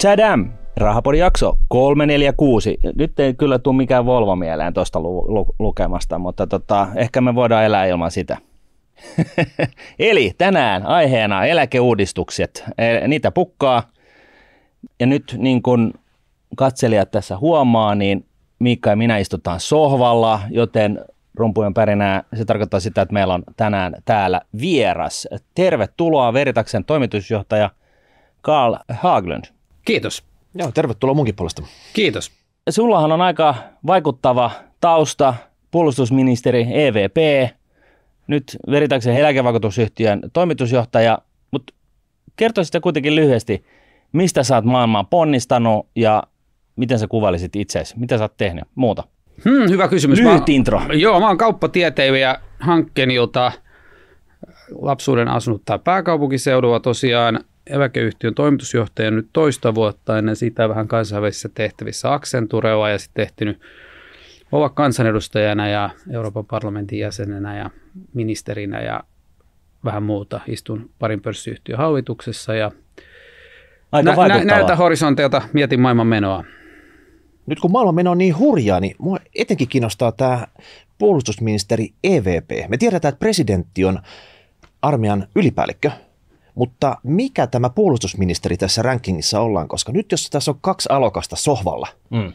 Chadam, Rahapori jakso 346. Nyt ei kyllä tule mikään Volvo mieleen tuosta lu- lu- lukemasta, mutta tota, ehkä me voidaan elää ilman sitä. Eli tänään aiheena eläkeuudistukset. E, niitä pukkaa. Ja nyt niin kuin katselijat tässä huomaa, niin Miikka ja minä istutaan sohvalla, joten rumpujen pärinää. Se tarkoittaa sitä, että meillä on tänään täällä vieras. Tervetuloa Veritaksen toimitusjohtaja Karl Haglund. Kiitos. Joo, tervetuloa munkin puolesta. Kiitos. Sullahan on aika vaikuttava tausta, puolustusministeri EVP, nyt Veritaksen eläkevakuutusyhtiön toimitusjohtaja, mutta kertoisitko kuitenkin lyhyesti, mistä sä oot maailmaan ponnistanut ja miten sä kuvailisit itseäsi? Mitä sä oot tehnyt muuta? Hmm, hyvä kysymys. Lyhyt mä, intro. Joo, mä oon kauppatieteilijä hankkeeniilta lapsuuden asunut täällä pääkaupunkiseudulla tosiaan eläkeyhtiön toimitusjohtaja nyt toista vuotta ennen sitä vähän kansainvälisissä tehtävissä Accenturella ja sitten ehtinyt olla kansanedustajana ja Euroopan parlamentin jäsenenä ja ministerinä ja vähän muuta. Istun parin pörssiyhtiön hallituksessa ja Aika nä- nä- näiltä horisonteilta mietin maailman menoa. Nyt kun maailman meno on niin hurjaa, niin mua etenkin kiinnostaa tämä puolustusministeri EVP. Me tiedetään, että presidentti on armeijan ylipäällikkö, mutta mikä tämä puolustusministeri tässä rankingissa ollaan, koska nyt jos tässä on kaksi alokasta sohvalla, Mm.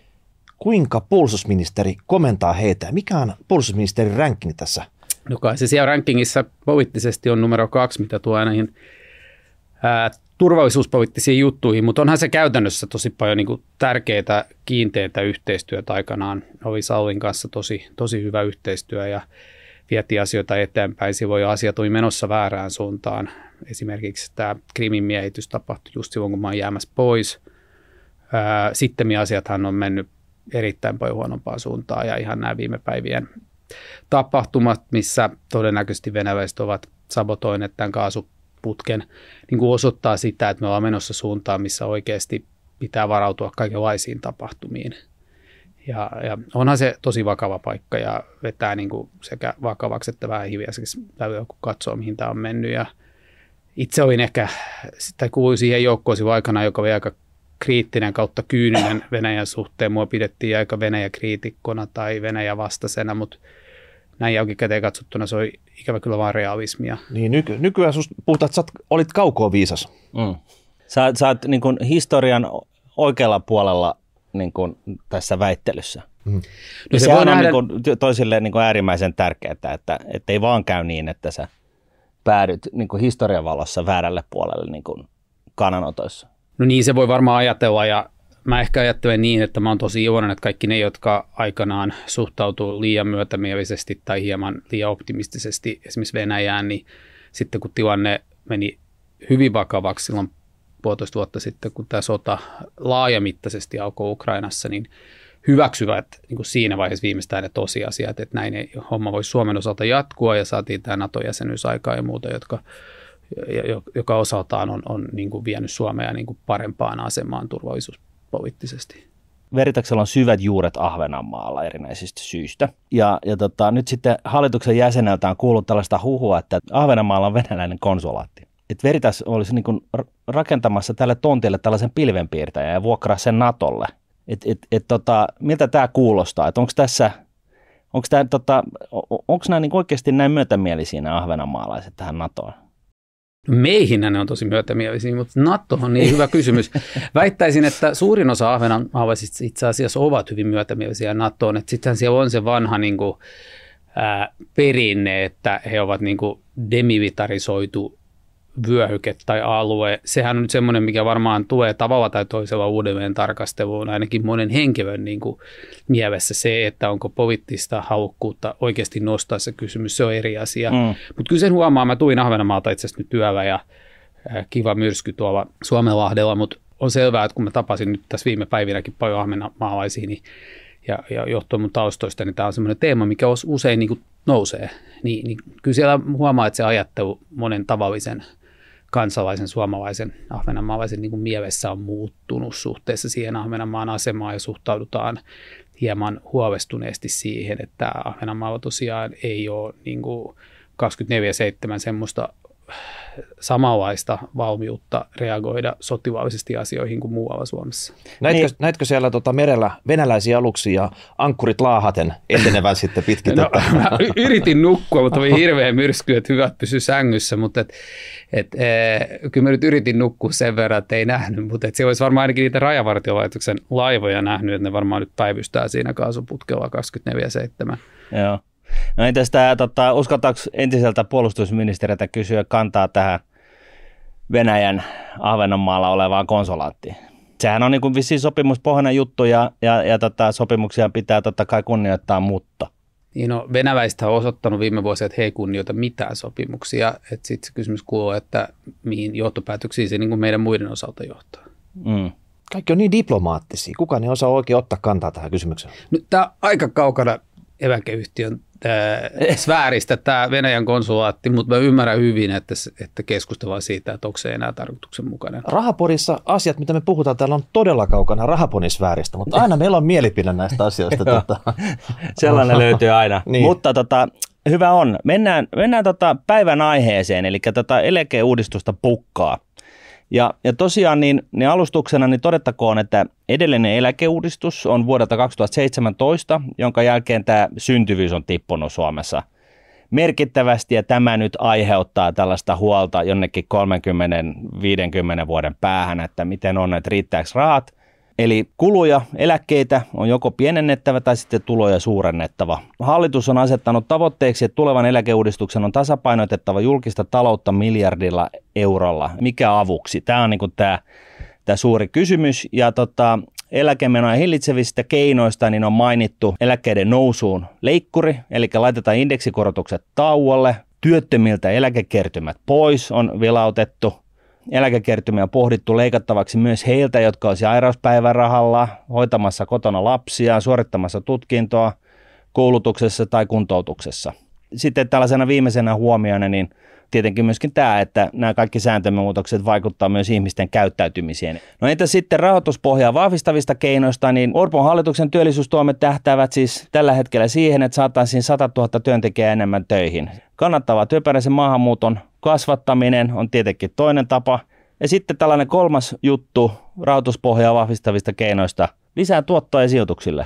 kuinka puolustusministeri komentaa heitä? Mikä on puolustusministerin ranking tässä? No kai se siellä rankingissa poliittisesti on numero kaksi, mitä tuo näihin ää, turvallisuuspoliittisiin juttuihin, mutta onhan se käytännössä tosi paljon niin tärkeää kiinteitä yhteistyötä aikanaan. Oli Saulin kanssa tosi, tosi hyvä yhteistyö ja vietiin asioita eteenpäin. Silloin jo asiat oli menossa väärään suuntaan. Esimerkiksi tämä Krimin miehitys tapahtui just silloin, kun mä oon jäämässä pois. Sitten asiathan on mennyt erittäin paljon huonompaan suuntaan ja ihan nämä viime päivien tapahtumat, missä todennäköisesti venäläiset ovat sabotoineet tämän kaasuputken, niin kuin osoittaa sitä, että me ollaan menossa suuntaan, missä oikeasti pitää varautua kaikenlaisiin tapahtumiin. Ja, ja onhan se tosi vakava paikka ja vetää niin kuin sekä vakavaksi että vähän hiljaiseksi, kun katsoo, mihin tämä on mennyt. Ja itse olin ehkä, tai kuuluin siihen joukkoon silloin aikana, joka oli aika kriittinen kautta kyyninen Venäjän suhteen. Mua pidettiin aika Venäjä-kriitikkona tai Venäjä-vastaisena, mutta näin jälkikäteen katsottuna se oli ikävä kyllä vaan realismia. Niin nyky- nykyään susta puhutaan, että sä olit kaukoa viisas. Mm. Sä, sä oot niin kuin historian oikealla puolella niin kuin tässä väittelyssä. Mm. No se voi on nähdä- niin kuin toisille niin kuin äärimmäisen tärkeää, että, että ei vaan käy niin, että sä päädyt niin kuin historian valossa väärälle puolelle niin kuin kannanotoissa. No niin se voi varmaan ajatella ja mä ehkä ajattelen niin, että mä oon tosi iloinen, että kaikki ne, jotka aikanaan suhtautuu liian myötämielisesti tai hieman liian optimistisesti esimerkiksi Venäjään, niin sitten kun tilanne meni hyvin vakavaksi silloin puolitoista vuotta sitten, kun tämä sota laajamittaisesti alkoi Ukrainassa, niin hyväksyvät niin kuin siinä vaiheessa viimeistään ne tosiasiat, että näin ei homma voi Suomen osalta jatkua ja saatiin tämä NATO-jäsenyys aikaa ja muuta, jotka, joka osaltaan on, on niin kuin vienyt Suomea niin kuin parempaan asemaan turvallisuuspoliittisesti. Veritaksella on syvät juuret Ahvenanmaalla erinäisistä syistä. Ja, ja tota, nyt sitten hallituksen jäseneltä on kuullut tällaista huhua, että Ahvenanmaalla on venäläinen konsulaatti. Että Veritas olisi niin kuin ra- rakentamassa tälle tontille tällaisen pilvenpiirtäjän ja vuokraa sen Natolle. Et, et, et tota, miltä tämä kuulostaa? Onko tässä, onko tämä, tota, onko nämä niin oikeasti näin myötämielisiä nämä ahvenanmaalaiset tähän NATOon? Meihin ne on tosi myötämielisiä, mutta NATO on niin hyvä kysymys. Väittäisin, että suurin osa ahvenanmaalaisista itse asiassa ovat hyvin myötämielisiä NATOon. Että sittenhän siellä on se vanha niin kuin, ää, perinne, että he ovat niin kuin demilitarisoitu vyöhyke tai alue. Sehän on nyt semmoinen, mikä varmaan tulee tavalla tai toisella uudelleen tarkasteluun, ainakin monen henkilön niin kuin mielessä se, että onko poliittista halukkuutta oikeasti nostaa se kysymys, se on eri asia. Mm. Mutta kyllä sen huomaa, mä tulin Ahvenanmaalta itse asiassa nyt yöllä ja äh, kiva myrsky tuolla Suomenlahdella, mutta on selvää, että kun mä tapasin nyt tässä viime päivinäkin paljon ahvenanmaalaisia, niin ja, ja johtuen mun taustoista, niin tämä on semmoinen teema, mikä us- usein niin kuin nousee. Niin, niin kyllä siellä huomaa, että se ajattelu monen tavallisen kansalaisen, suomalaisen, ahvenanmaalaisen niin mielessä on muuttunut suhteessa siihen Ahvenanmaan asemaan ja suhtaudutaan hieman huolestuneesti siihen, että Ahvenanmaalla tosiaan ei ole niin kuin 24-7 semmoista samanlaista valmiutta reagoida sotilaallisesti asioihin kuin muualla Suomessa. Näitkö, niin. näitkö siellä tota merellä venäläisiä aluksia ja ankkurit laahaten etenevän sitten pitkin? No, mä yritin nukkua, mutta oli hirveä myrsky, että hyvät pysy sängyssä, mutta et, et, e, kyllä mä nyt yritin nukkua sen verran, että ei nähnyt, mutta et se olisi varmaan ainakin niitä rajavartiolaitoksen laivoja nähnyt, että ne varmaan nyt päivystää siinä kaasuputkella 24-7. Joo. No entäs tämä, tota, uskaltaako entiseltä puolustusministeriltä kysyä kantaa tähän Venäjän Ahvenanmaalla olevaan konsulaattiin? Sehän on niin vissiin sopimuspohjainen juttu ja, ja, ja tota, sopimuksia pitää totta kai kunnioittaa, mutta niin no, venäläistä on osoittanut viime vuosina, että he ei kunnioita mitään sopimuksia. Sitten se kysymys kuuluu, että mihin johtopäätöksiin se niin kuin meidän muiden osalta johtaa. Mm. Kaikki on niin diplomaattisia. Kukaan ei osaa oikein ottaa kantaa tähän kysymykseen. No, tämä on aika kaukana eläkeyhtiön sfääristä tämä Venäjän konsulaatti, mutta mä ymmärrän hyvin, että, että keskustellaan siitä, että onko se enää tarkoituksenmukainen. Rahaporissa asiat, mitä me puhutaan täällä on todella kaukana Rahaporin sfääristä, mutta aina meillä on mielipide näistä asioista. tota. Sellainen löytyy aina. niin. Mutta tota, hyvä on. Mennään, mennään tota päivän aiheeseen, eli tota eläkeuudistusta pukkaa. Ja, ja tosiaan niin, niin alustuksena niin todettakoon, että edellinen eläkeuudistus on vuodelta 2017, jonka jälkeen tämä syntyvyys on tippunut Suomessa merkittävästi. Ja tämä nyt aiheuttaa tällaista huolta jonnekin 30-50 vuoden päähän, että miten on, että riittääkö rahat – Eli kuluja, eläkkeitä on joko pienennettävä tai sitten tuloja suurennettava. Hallitus on asettanut tavoitteeksi, että tulevan eläkeuudistuksen on tasapainotettava julkista taloutta miljardilla eurolla. Mikä avuksi? Tämä on niin tämä, tämä suuri kysymys. Ja tota, eläkemenoja hillitsevistä keinoista niin on mainittu eläkkeiden nousuun leikkuri, eli laitetaan indeksikorotukset tauolle, työttömiltä eläkekertymät pois on vilautettu – eläkekertymiä pohdittu leikattavaksi myös heiltä, jotka olisivat sairauspäivärahalla, hoitamassa kotona lapsia, suorittamassa tutkintoa, koulutuksessa tai kuntoutuksessa. Sitten tällaisena viimeisenä huomiona, niin tietenkin myöskin tämä, että nämä kaikki sääntömuutokset vaikuttaa myös ihmisten käyttäytymiseen. No entä sitten rahoituspohjaa vahvistavista keinoista, niin Orpon hallituksen työllisyystoimet tähtäävät siis tällä hetkellä siihen, että saataisiin 100 000 työntekijää enemmän töihin. Kannattava työperäisen maahanmuuton kasvattaminen on tietenkin toinen tapa. Ja sitten tällainen kolmas juttu rahoituspohjaa vahvistavista keinoista, lisää tuottoa sijoituksille.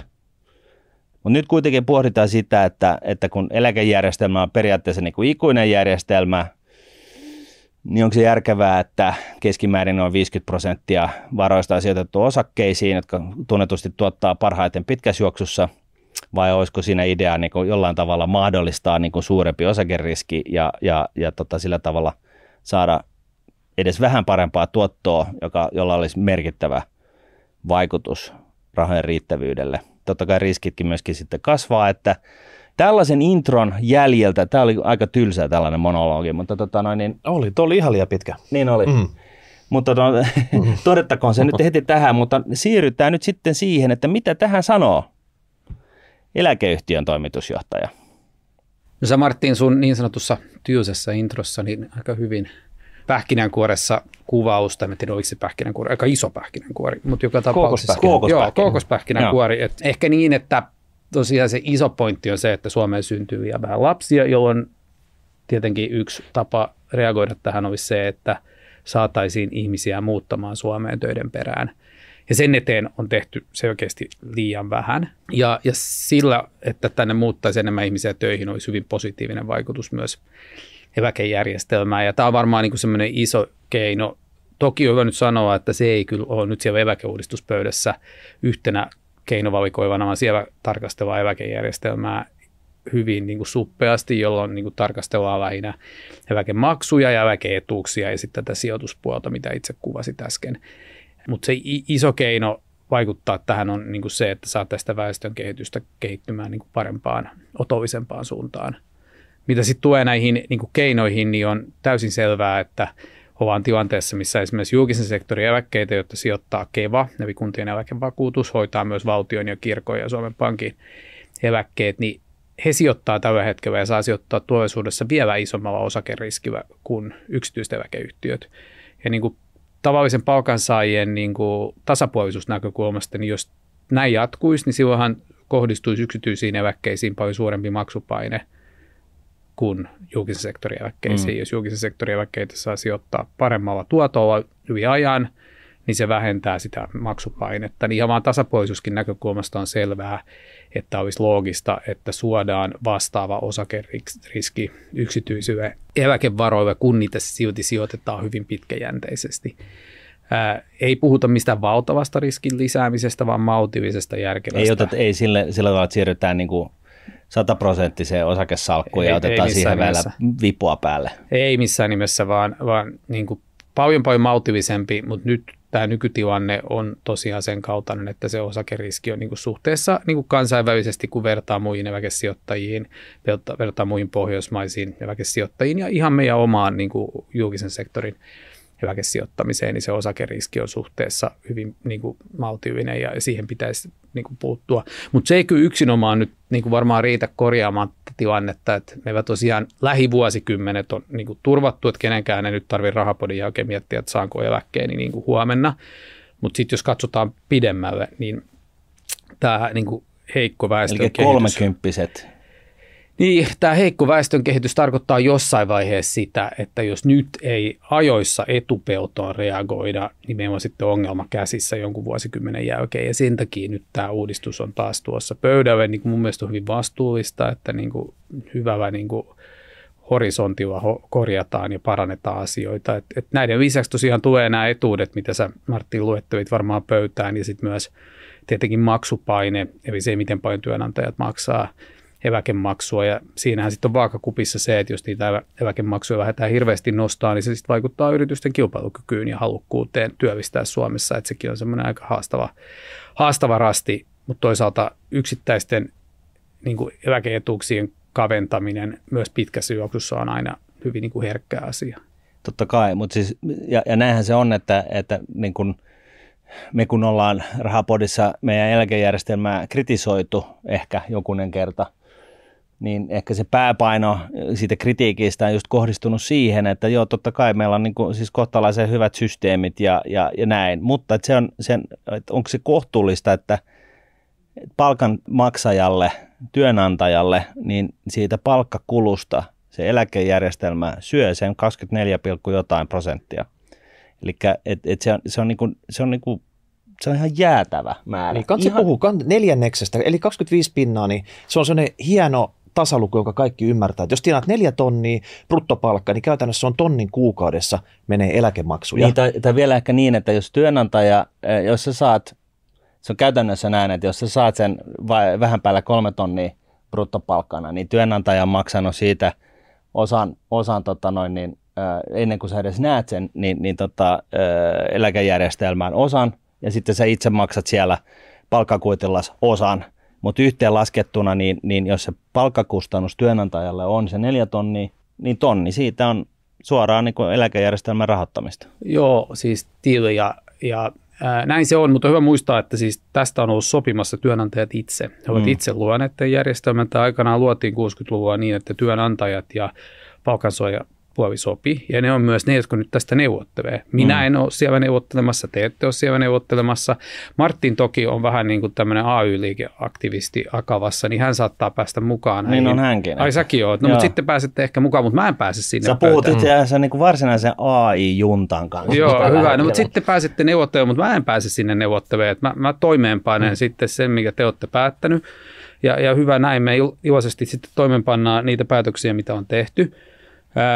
Mutta nyt kuitenkin pohditaan sitä, että, että kun eläkejärjestelmä on periaatteessa niin kuin ikuinen järjestelmä, niin onko se järkevää, että keskimäärin noin 50 prosenttia varoista on sijoitettu osakkeisiin, jotka tunnetusti tuottaa parhaiten pitkäsjuoksussa, vai olisiko siinä idea niin kuin jollain tavalla mahdollistaa niin kuin suurempi osakeriski ja, ja, ja tota, sillä tavalla saada edes vähän parempaa tuottoa, joka, jolla olisi merkittävä vaikutus rahojen riittävyydelle. Totta kai riskitkin myöskin sitten kasvaa, että tällaisen intron jäljeltä, tämä oli aika tylsä tällainen monologi, mutta tota noin, niin, Oli, tuo oli ihan liian pitkä. Niin oli. Mm. Mutta to, mm. todettakoon se nyt heti tähän, mutta siirrytään nyt sitten siihen, että mitä tähän sanoo eläkeyhtiön toimitusjohtaja. No sä Martin sun niin sanotussa tyysessä introssa niin aika hyvin pähkinänkuoressa kuvausta, en tiedä oliko se pähkinänkuori, aika iso pähkinänkuori, mutta joka tapauksessa. Kookospähkinä. Joo, kookospähkinänkuori. Et ehkä niin, että tosiaan se iso pointti on se, että Suomeen syntyy liian vähän lapsia, jolloin tietenkin yksi tapa reagoida tähän olisi se, että saataisiin ihmisiä muuttamaan Suomeen töiden perään – ja sen eteen on tehty selkeästi liian vähän. Ja, ja sillä, että tänne muuttaisi enemmän ihmisiä töihin, olisi hyvin positiivinen vaikutus myös eläkejärjestelmään. Ja tämä on varmaan niin semmoinen iso keino. Toki on hyvä nyt sanoa, että se ei kyllä ole nyt siellä eläkeuudistuspöydässä yhtenä keinovalikoivana, vaan siellä tarkastellaan eläkejärjestelmää hyvin niin kuin suppeasti, jolloin niin kuin tarkastellaan lähinnä eläkemaksuja ja eläkeetuuksia ja sitten tätä sijoituspuolta, mitä itse kuvasit äsken. Mutta se iso keino vaikuttaa tähän on niin kuin se, että saa tästä väestön kehitystä kehittymään niin kuin parempaan, otollisempaan suuntaan. Mitä sitten tulee näihin niin keinoihin, niin on täysin selvää, että ollaan tilanteessa, missä esimerkiksi julkisen sektorin eläkkeitä, jotta sijoittaa KEVA, eli kuntien eläkevakuutus, hoitaa myös valtion ja kirkon ja Suomen Pankin eläkkeet, niin he sijoittaa tällä hetkellä ja saa sijoittaa tulevaisuudessa vielä isommalla osakeriskillä kuin yksityiset eläkeyhtiöt. Ja niin kuin tavallisen palkansaajien niin kuin tasapuolisuusnäkökulmasta, niin jos näin jatkuisi, niin silloinhan kohdistuisi yksityisiin eläkkeisiin paljon suurempi maksupaine kuin julkisen sektorin eläkkeisiin. Mm. Jos julkisen sektorin eläkkeitä saa sijoittaa paremmalla tuotolla hyvin ajan, niin se vähentää sitä maksupainetta. Niin ihan vaan tasapuolisuuskin näkökulmasta on selvää, että olisi loogista, että suodaan vastaava osakeriski yksityisille eläkevaroille, kun niitä silti sijoitetaan hyvin pitkäjänteisesti. Ää, ei puhuta mistään valtavasta riskin lisäämisestä, vaan maltillisesta järkevästä. Ei, ei sille, sillä tavalla, että siirrytään niin kuin sataprosenttiseen osakesalkkuun ja otetaan ei siihen nimessä. vielä vipua päälle. Ei missään nimessä, vaan, vaan niin kuin paljon paljon maltillisempi, mutta nyt tämä nykytilanne on tosiaan sen kaltainen, että se osakeriski on niin kuin suhteessa niin kuin kansainvälisesti, kun vertaa muihin eläkesijoittajiin, vertaa, muihin pohjoismaisiin eläkesijoittajiin ja ihan meidän omaan niin kuin julkisen sektorin eläkesijoittamiseen, niin se osakeriski on suhteessa hyvin niin kuin maltillinen ja siihen pitäisi niin kuin puuttua. Mutta se ei kyllä yksinomaan nyt niin kuin varmaan riitä korjaamaan tilannetta, että meillä tosiaan lähivuosikymmenet on niin kuin turvattu, että kenenkään ei nyt tarvitse rahapodin jälkeen miettiä, että saanko eläkkeeni niin kuin huomenna. Mutta sitten jos katsotaan pidemmälle, niin tämä niin heikko väestön Eli kolmekymppiset niin, tämä heikko väestönkehitys tarkoittaa jossain vaiheessa sitä, että jos nyt ei ajoissa etupeltoon reagoida, niin meillä on sitten ongelma käsissä jonkun vuosikymmenen jälkeen. Ja sen takia nyt tämä uudistus on taas tuossa pöydällä. Niin kuin mun mielestä on hyvin vastuullista, että niin kuin hyvällä niin kuin horisontilla korjataan ja parannetaan asioita. Et, et näiden lisäksi tosiaan tulee nämä etuudet, mitä sä Martin luettelit varmaan pöytään, ja sitten myös tietenkin maksupaine, eli se, miten paljon työnantajat maksaa – eläkemaksua ja siinähän sitten on vaakakupissa se, että jos niitä eläkemaksuja lähdetään hirveästi nostaa, niin se sitten vaikuttaa yritysten kilpailukykyyn ja halukkuuteen työllistää Suomessa, että sekin on semmoinen aika haastava, haastava rasti, mutta toisaalta yksittäisten niin kuin eläkeetuuksien kaventaminen myös pitkässä juoksussa on aina hyvin niin kuin herkkä asia. Totta kai, mutta siis, ja, ja näinhän se on, että, että niin kuin me kun ollaan Rahapodissa meidän eläkejärjestelmää kritisoitu ehkä jokunen kerta – niin ehkä se pääpaino siitä kritiikistä on just kohdistunut siihen, että joo, totta kai meillä on niin kuin, siis kohtalaisen hyvät systeemit ja, ja, ja näin, mutta että se on, sen, että onko se kohtuullista, että palkan maksajalle, työnantajalle, niin siitä palkkakulusta se eläkejärjestelmä syö sen 24, jotain prosenttia. Eli et, et se on, se on, niin kuin, se on niin kuin se on ihan jäätävä määrä. Niin, kansi ihan... puhuu neljänneksestä, eli 25 pinnaa, niin se on sellainen hieno tasaluku, jonka kaikki ymmärtää. Että jos tienaat neljä tonnia bruttopalkka, niin käytännössä on tonnin kuukaudessa menee eläkemaksuja. Niin, tai, tai vielä ehkä niin, että jos työnantaja, eh, jos sä saat, se on käytännössä näin, että jos sä saat sen vai, vähän päällä kolme tonnia bruttopalkkana, niin työnantaja on maksanut siitä osan, osan tota noin, niin, äh, ennen kuin sä edes näet sen, niin, niin tota, äh, eläkejärjestelmään osan, ja sitten sä itse maksat siellä palkkakuitillas osan – mutta yhteen laskettuna, niin, niin jos se palkkakustannus työnantajalle on se neljä tonnia, niin tonni siitä on suoraan niin kuin eläkejärjestelmän rahoittamista. Joo, siis tili ja, ja ää, näin se on, mutta on hyvä muistaa, että siis tästä on ollut sopimassa työnantajat itse. He ovat mm. itse luoneet järjestelmän, tämä aikanaan luotiin 60-luvulla niin, että työnantajat ja palkansuoja puoli sopi. Ja ne on myös ne, jotka nyt tästä neuvottelee. Minä mm. en ole siellä neuvottelemassa, te ette ole siellä neuvottelemassa. Martin toki on vähän niin kuin tämmöinen AY-liikeaktivisti Akavassa, niin hän saattaa päästä mukaan. Niin on hänkin. Ai säkin oot. No mutta sitten pääsette ehkä mukaan, mutta mä en pääse sinne. Sä puhut itse asiassa niin kuin varsinaisen AI-juntan kanssa. Joo, hyvä. No, mutta sitten pääsette neuvottelemaan, mutta mä en pääse sinne neuvottelemaan. Mä, mä toimeenpanen mm. sitten sen, mikä te olette päättänyt. Ja, ja hyvä näin, me iloisesti sitten toimeenpannaan niitä päätöksiä, mitä on tehty.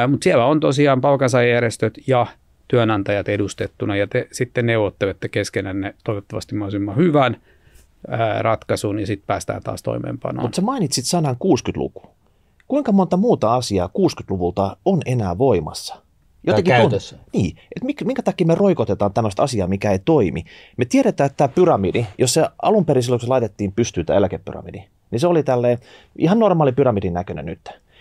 Mutta siellä on tosiaan palkansaajajärjestöt ja työnantajat edustettuna ja te sitten neuvottelette keskenänne toivottavasti mahdollisimman hyvän ää, ratkaisun ja sitten päästään taas toimeenpanoon. Mutta sä mainitsit sanan 60-luku. Kuinka monta muuta asiaa 60-luvulta on enää voimassa? Jotenkin käytössä. On, niin, että minkä, minkä takia me roikotetaan tämmöistä asiaa, mikä ei toimi. Me tiedetään, että tämä pyramidi, jos se alun perin silloin, kun se laitettiin pystyyn tämä eläkepyramidi, niin se oli tälleen ihan normaali pyramidin näköinen nyt.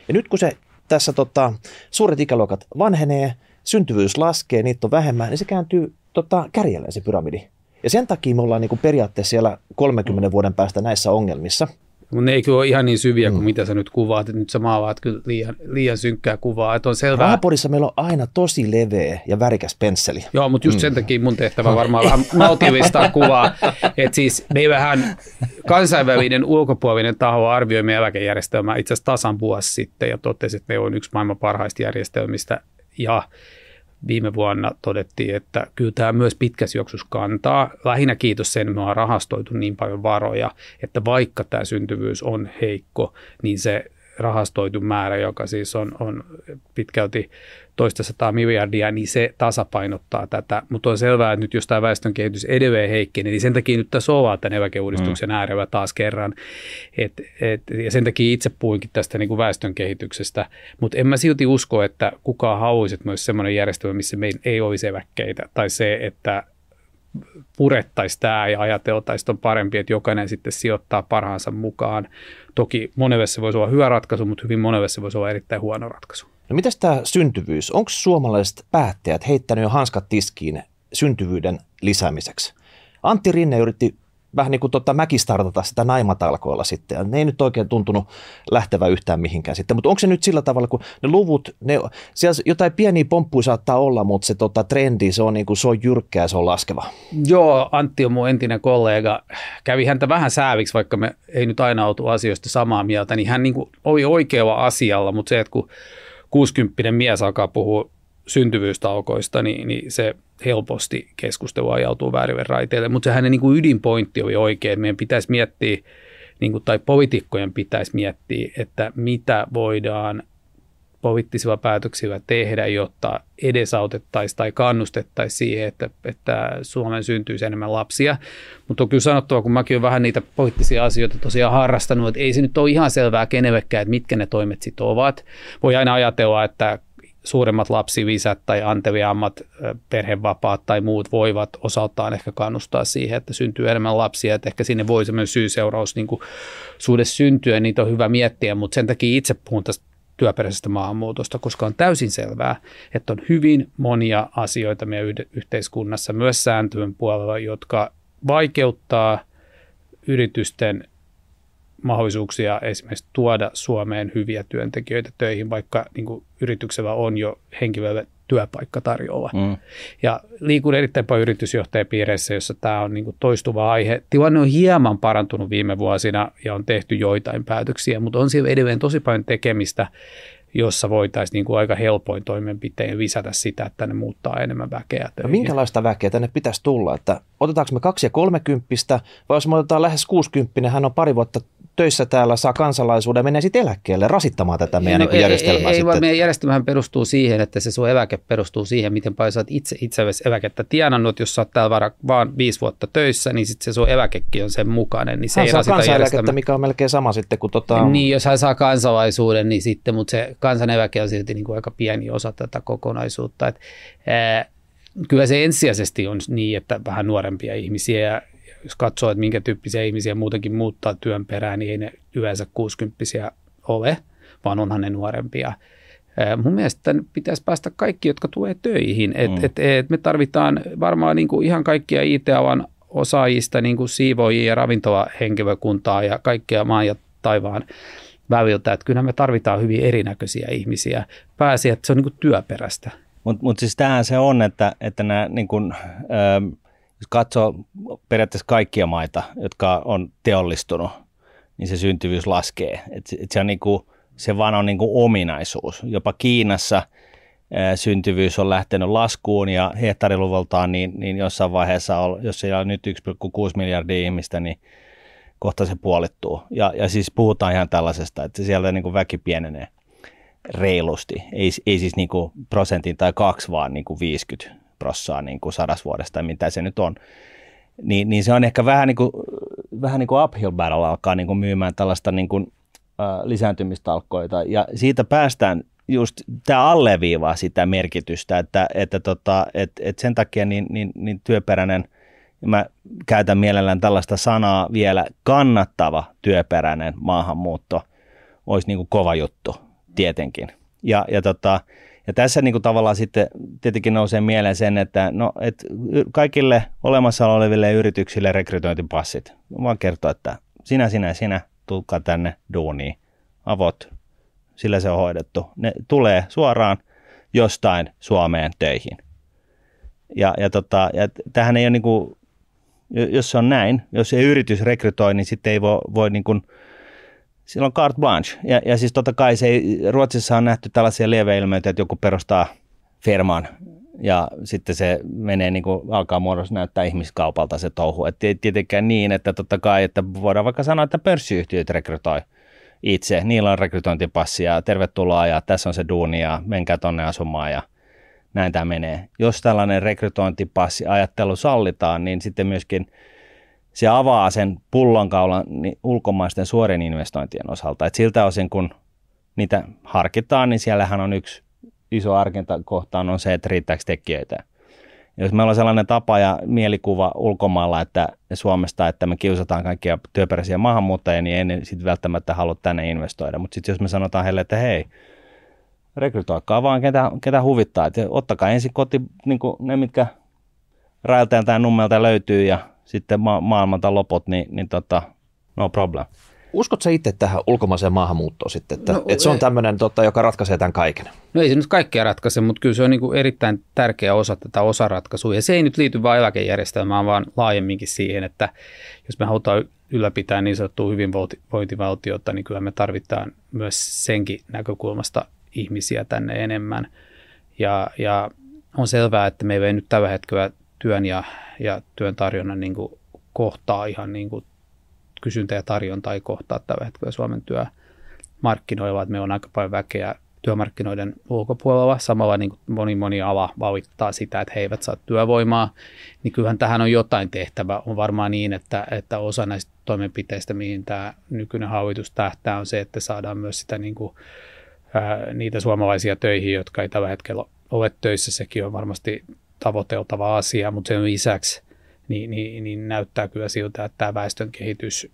Ja nyt kun se tässä tota, suuret ikäluokat vanhenee, syntyvyys laskee, niitä on vähemmän, niin se kääntyy tota, kärjelleen se pyramidi. Ja sen takia me ollaan niin kuin periaatteessa siellä 30 mm. vuoden päästä näissä ongelmissa. Mutta ne ei kyllä ole ihan niin syviä kuin mm. mitä sä nyt kuvaat. Että nyt sä maalaat kyllä liian, liian synkkää kuvaa. Että on selvää. Rahapodissa meillä on aina tosi leveä ja värikäs pensseli. Joo, mutta just mm. sen takia mun tehtävä varmaan vähän maltillistaa kuvaa. Että siis me vähän kansainvälinen ulkopuolinen taho arvioi meidän eläkejärjestelmää itse asiassa tasan vuosi sitten ja totesi, että ne on yksi maailman parhaista järjestelmistä ja viime vuonna todettiin, että kyllä tämä myös pitkässä juoksussa kantaa. Lähinnä kiitos sen, että me ollaan rahastoitu niin paljon varoja, että vaikka tämä syntyvyys on heikko, niin se rahastoitu määrä, joka siis on, on pitkälti toista sataa miljardia, niin se tasapainottaa tätä. Mutta on selvää, että nyt jos tämä väestön kehitys edelleen heikkenee, niin sen takia nyt tässä ollaan tämän eläkeuudistuksen mm. äärellä taas kerran. Et, et, ja sen takia itse puhuinkin tästä niin kuin väestön kehityksestä. Mutta en mä silti usko, että kukaan haluaisi, että myös sellainen järjestelmä, missä meillä ei olisi eläkkeitä. Tai se, että purettaisiin tämä ja ajateltaisiin, on parempi, että jokainen sitten sijoittaa parhaansa mukaan. Toki monelle se voisi olla hyvä ratkaisu, mutta hyvin monelle se voisi olla erittäin huono ratkaisu. No mitäs tämä syntyvyys? Onko suomalaiset päättäjät heittänyt jo hanskat tiskiin syntyvyyden lisäämiseksi? Antti Rinne yritti vähän niin kuin tota mäkistartata sitä naimatalkoilla sitten. Ja ne ei nyt oikein tuntunut lähtevä yhtään mihinkään sitten. Mutta onko se nyt sillä tavalla, kun ne luvut, ne, siellä jotain pieniä pomppuja saattaa olla, mutta se tota, trendi, se on, niin kuin, se on jyrkkää, se on laskeva. Joo, Antti on mun entinen kollega. Kävi häntä vähän sääviksi, vaikka me ei nyt aina oltu asioista samaa mieltä, niin hän niin kuin oli oikealla asialla, mutta se, että kun 60 mies alkaa puhua syntyvyystaukoista, niin, niin se helposti keskustelu ajautuu väärille raiteille. Mutta se hänen niin kuin ydinpointti oli oikein. Meidän pitäisi miettiä, niin kuin, tai poliitikkojen pitäisi miettiä, että mitä voidaan poliittisilla päätöksillä tehdä, jotta edesautettaisiin tai kannustettaisiin siihen, että, että Suomeen syntyisi enemmän lapsia. Mutta on kyllä sanottava, kun mäkin olen vähän niitä poliittisia asioita tosiaan harrastanut, että ei se nyt ole ihan selvää kenellekään, että mitkä ne toimet sitten ovat. Voi aina ajatella, että suuremmat lapsivisät tai anteliaammat perhevapaat tai muut voivat osaltaan ehkä kannustaa siihen, että syntyy enemmän lapsia, että ehkä sinne voi semmoinen syy-seuraus niin suhde syntyä, niitä on hyvä miettiä, mutta sen takia itse puhun tästä työperäisestä maahanmuutosta, koska on täysin selvää, että on hyvin monia asioita meidän yhteiskunnassa, myös sääntöjen puolella, jotka vaikeuttaa yritysten mahdollisuuksia esimerkiksi tuoda Suomeen hyviä työntekijöitä töihin, vaikka niin kuin yrityksellä on jo henkilölle työpaikka tarjolla. Mm. Ja liikun erittäin paljon yritysjohtajapiireissä, jossa tämä on niin kuin toistuva aihe. Tilanne on hieman parantunut viime vuosina ja on tehty joitain päätöksiä, mutta on siellä edelleen tosi paljon tekemistä, jossa voitaisiin niin kuin aika helpoin toimenpiteen lisätä sitä, että ne muuttaa enemmän väkeä. No minkälaista väkeä tänne pitäisi tulla? Että otetaanko me kaksi ja kolmekymppistä, vai jos me otetaan lähes 60, hän on pari vuotta töissä täällä, saa kansalaisuuden ja menee sitten eläkkeelle rasittamaan tätä meidän no, niin järjestelmää. Ei, ei, ei vaan meidän järjestelmähän perustuu siihen, että se sun eläke perustuu siihen, miten paljon sä oot itse itsellesi eläkettä tienannut. Jos sä oot täällä vara, vaan viisi vuotta töissä, niin sitten se sun eläkekin on sen mukainen. Niin se hän ei saa kansaneläkettä, mikä on melkein sama sitten kuin tota... Niin, jos hän saa kansalaisuuden, niin sitten, mutta se kansaneläke on silti niin kuin aika pieni osa tätä kokonaisuutta. Et, ää, kyllä se ensisijaisesti on niin, että vähän nuorempia ihmisiä jos katsoo, että minkä tyyppisiä ihmisiä muutenkin muuttaa työn perään, niin ei ne yleensä 60 ole, vaan onhan ne nuorempia. Mun mielestä pitäisi päästä kaikki, jotka tulee töihin. Et, mm. et, et me tarvitaan varmaan niin kuin ihan kaikkia IT-alan osaajista, niin kuin siivoojia ja ravintolahenkilökuntaa ja kaikkea maan ja taivaan väliltä. Että kyllä me tarvitaan hyvin erinäköisiä ihmisiä. Pääsi, että se on niin kuin työperäistä. Mutta mut siis tämähän se on, että, että nämä niin kuin, ö, jos katsoo periaatteessa kaikkia maita, jotka on teollistunut, niin se syntyvyys laskee. Et, et se, on niinku, se vaan on niinku ominaisuus. Jopa Kiinassa ää, syntyvyys on lähtenyt laskuun ja hehtaariluvultaan niin, niin jossain vaiheessa, on, jos siellä on nyt 1,6 miljardia ihmistä, niin kohta se puolittuu. Ja, ja siis puhutaan ihan tällaisesta, että siellä niin kuin väki pienenee reilusti. Ei, ei siis niin kuin prosentin tai kaksi, vaan niin kuin 50 prossaa niin kuin sadas vuodesta tai mitä se nyt on, niin, niin se on ehkä vähän niin kuin, vähän niin kuin uphill battle alkaa niin kuin myymään tällaista niin kuin, äh, lisääntymistalkoita ja siitä päästään just, tämä alleviivaa sitä merkitystä, että, että tota, et, et sen takia niin, niin, niin työperäinen, mä käytän mielellään tällaista sanaa vielä, kannattava työperäinen maahanmuutto olisi niin kuin kova juttu tietenkin. Ja, ja tota, ja tässä niin kuin tavallaan sitten tietenkin nousee mieleen sen, että no, et kaikille olemassa oleville yrityksille rekrytointipassit. Vaan kertoo, että sinä, sinä, sinä, tulkaa tänne duuniin. Avot, sillä se on hoidettu. Ne tulee suoraan jostain Suomeen töihin. Ja, ja, tota, ja tähän ei ole niin kuin, jos se on näin, jos se yritys rekrytoi, niin sitten ei voi, voi niin kuin, sillä on carte blanche. Ja, ja siis totta kai se ei, Ruotsissa on nähty tällaisia lieveilmiöitä, että joku perustaa firman ja sitten se menee niin kuin, alkaa muodossa näyttää ihmiskaupalta se touhu. Et tietenkään niin, että totta kai, että voidaan vaikka sanoa, että pörssiyhtiöt rekrytoi itse, niillä on rekrytointipassi ja tervetuloa ja tässä on se duuni ja menkää tonne asumaan ja näin tämä menee. Jos tällainen rekrytointipassi ajattelu sallitaan, niin sitten myöskin se avaa sen pullonkaulan niin ulkomaisten suorien investointien osalta. Et siltä osin, kun niitä harkitaan, niin siellähän on yksi iso kohtaan on se, että riittääkö tekijöitä. Jos meillä on sellainen tapa ja mielikuva ulkomailla, että Suomesta, että me kiusataan kaikkia työperäisiä maahanmuuttajia, niin ei ne sitten välttämättä halua tänne investoida. Mutta sitten jos me sanotaan heille, että hei, rekrytoikaa vaan ketä, ketä huvittaa. Et ottakaa ensin koti niin ne, mitkä railtaan tai nummelta löytyy ja sitten ma- maailmalta loput, niin, niin tota, no problem. Uskotko itse tähän ulkomaiseen maahanmuuttoon sitten, että, no, että se on tämmöinen, tota, joka ratkaisee tämän kaiken? No ei se nyt kaikkea ratkaise, mutta kyllä se on niin kuin erittäin tärkeä osa tätä osaratkaisua. Ja se ei nyt liity vain eläkejärjestelmään, vaan laajemminkin siihen, että jos me halutaan ylläpitää niin sanottua hyvinvointivaltiota, niin kyllä me tarvitaan myös senkin näkökulmasta ihmisiä tänne enemmän. Ja, ja on selvää, että me ei nyt tällä hetkellä työn ja, ja työn tarjonnan niin kuin kohtaa ihan niin kuin kysyntä ja tarjonta ei kohtaa tällä hetkellä Suomen työmarkkinoilla, että me on aika paljon väkeä työmarkkinoiden ulkopuolella. Samalla niin kuin moni moni ala valittaa sitä, että he eivät saa työvoimaa, niin kyllähän tähän on jotain tehtävä. On varmaan niin, että, että osa näistä toimenpiteistä, mihin tämä nykyinen hallitus tähtää, on se, että saadaan myös sitä niin kuin, ää, niitä suomalaisia töihin, jotka ei tällä hetkellä ole töissä. Sekin on varmasti tavoiteltava asia, mutta sen lisäksi niin, niin, niin näyttää kyllä siltä, että tämä väestön kehitys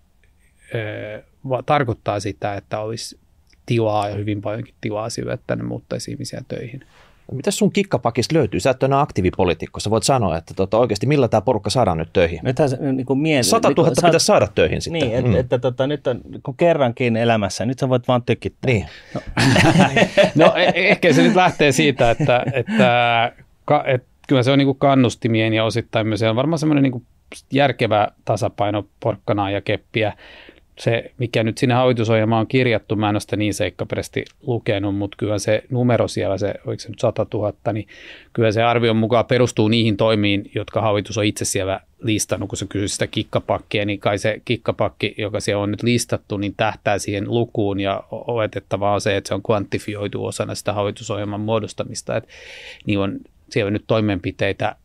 ö, tarkoittaa sitä, että olisi tilaa ja hyvin paljonkin tilaa sille, että ne muuttaisi ihmisiä töihin. No, mitä sun kikkapakista löytyy? Sä et ole aktiivipoliitikko. Sä voit sanoa, että tota, oikeasti millä tämä porukka saadaan nyt töihin? Nyt niin kuin mie- 100 000 niin, pitäisi saada töihin sitten. Niin, että, mm. että tota, nyt on, kun kerrankin elämässä, nyt sä voit vaan tykittää. Niin. No, no e- ehkä se nyt lähtee siitä, että, että, että kyllä se on niin kannustimien ja osittain myös se on varmaan semmoinen niin järkevä tasapaino porkkanaa ja keppiä. Se, mikä nyt sinne hallitusohjelmaan on kirjattu, mä en ole sitä niin seikkaperäisesti lukenut, mutta kyllä se numero siellä, se, oliko se nyt 100 000, niin kyllä se arvion mukaan perustuu niihin toimiin, jotka hallitus on itse siellä listannut, kun se kysyy sitä kikkapakkia, niin kai se kikkapakki, joka siellä on nyt listattu, niin tähtää siihen lukuun. Ja oletettavaa on se, että se on kvantifioitu osana sitä hallitusohjelman muodostamista, että niin on siellä on nyt toimenpiteitä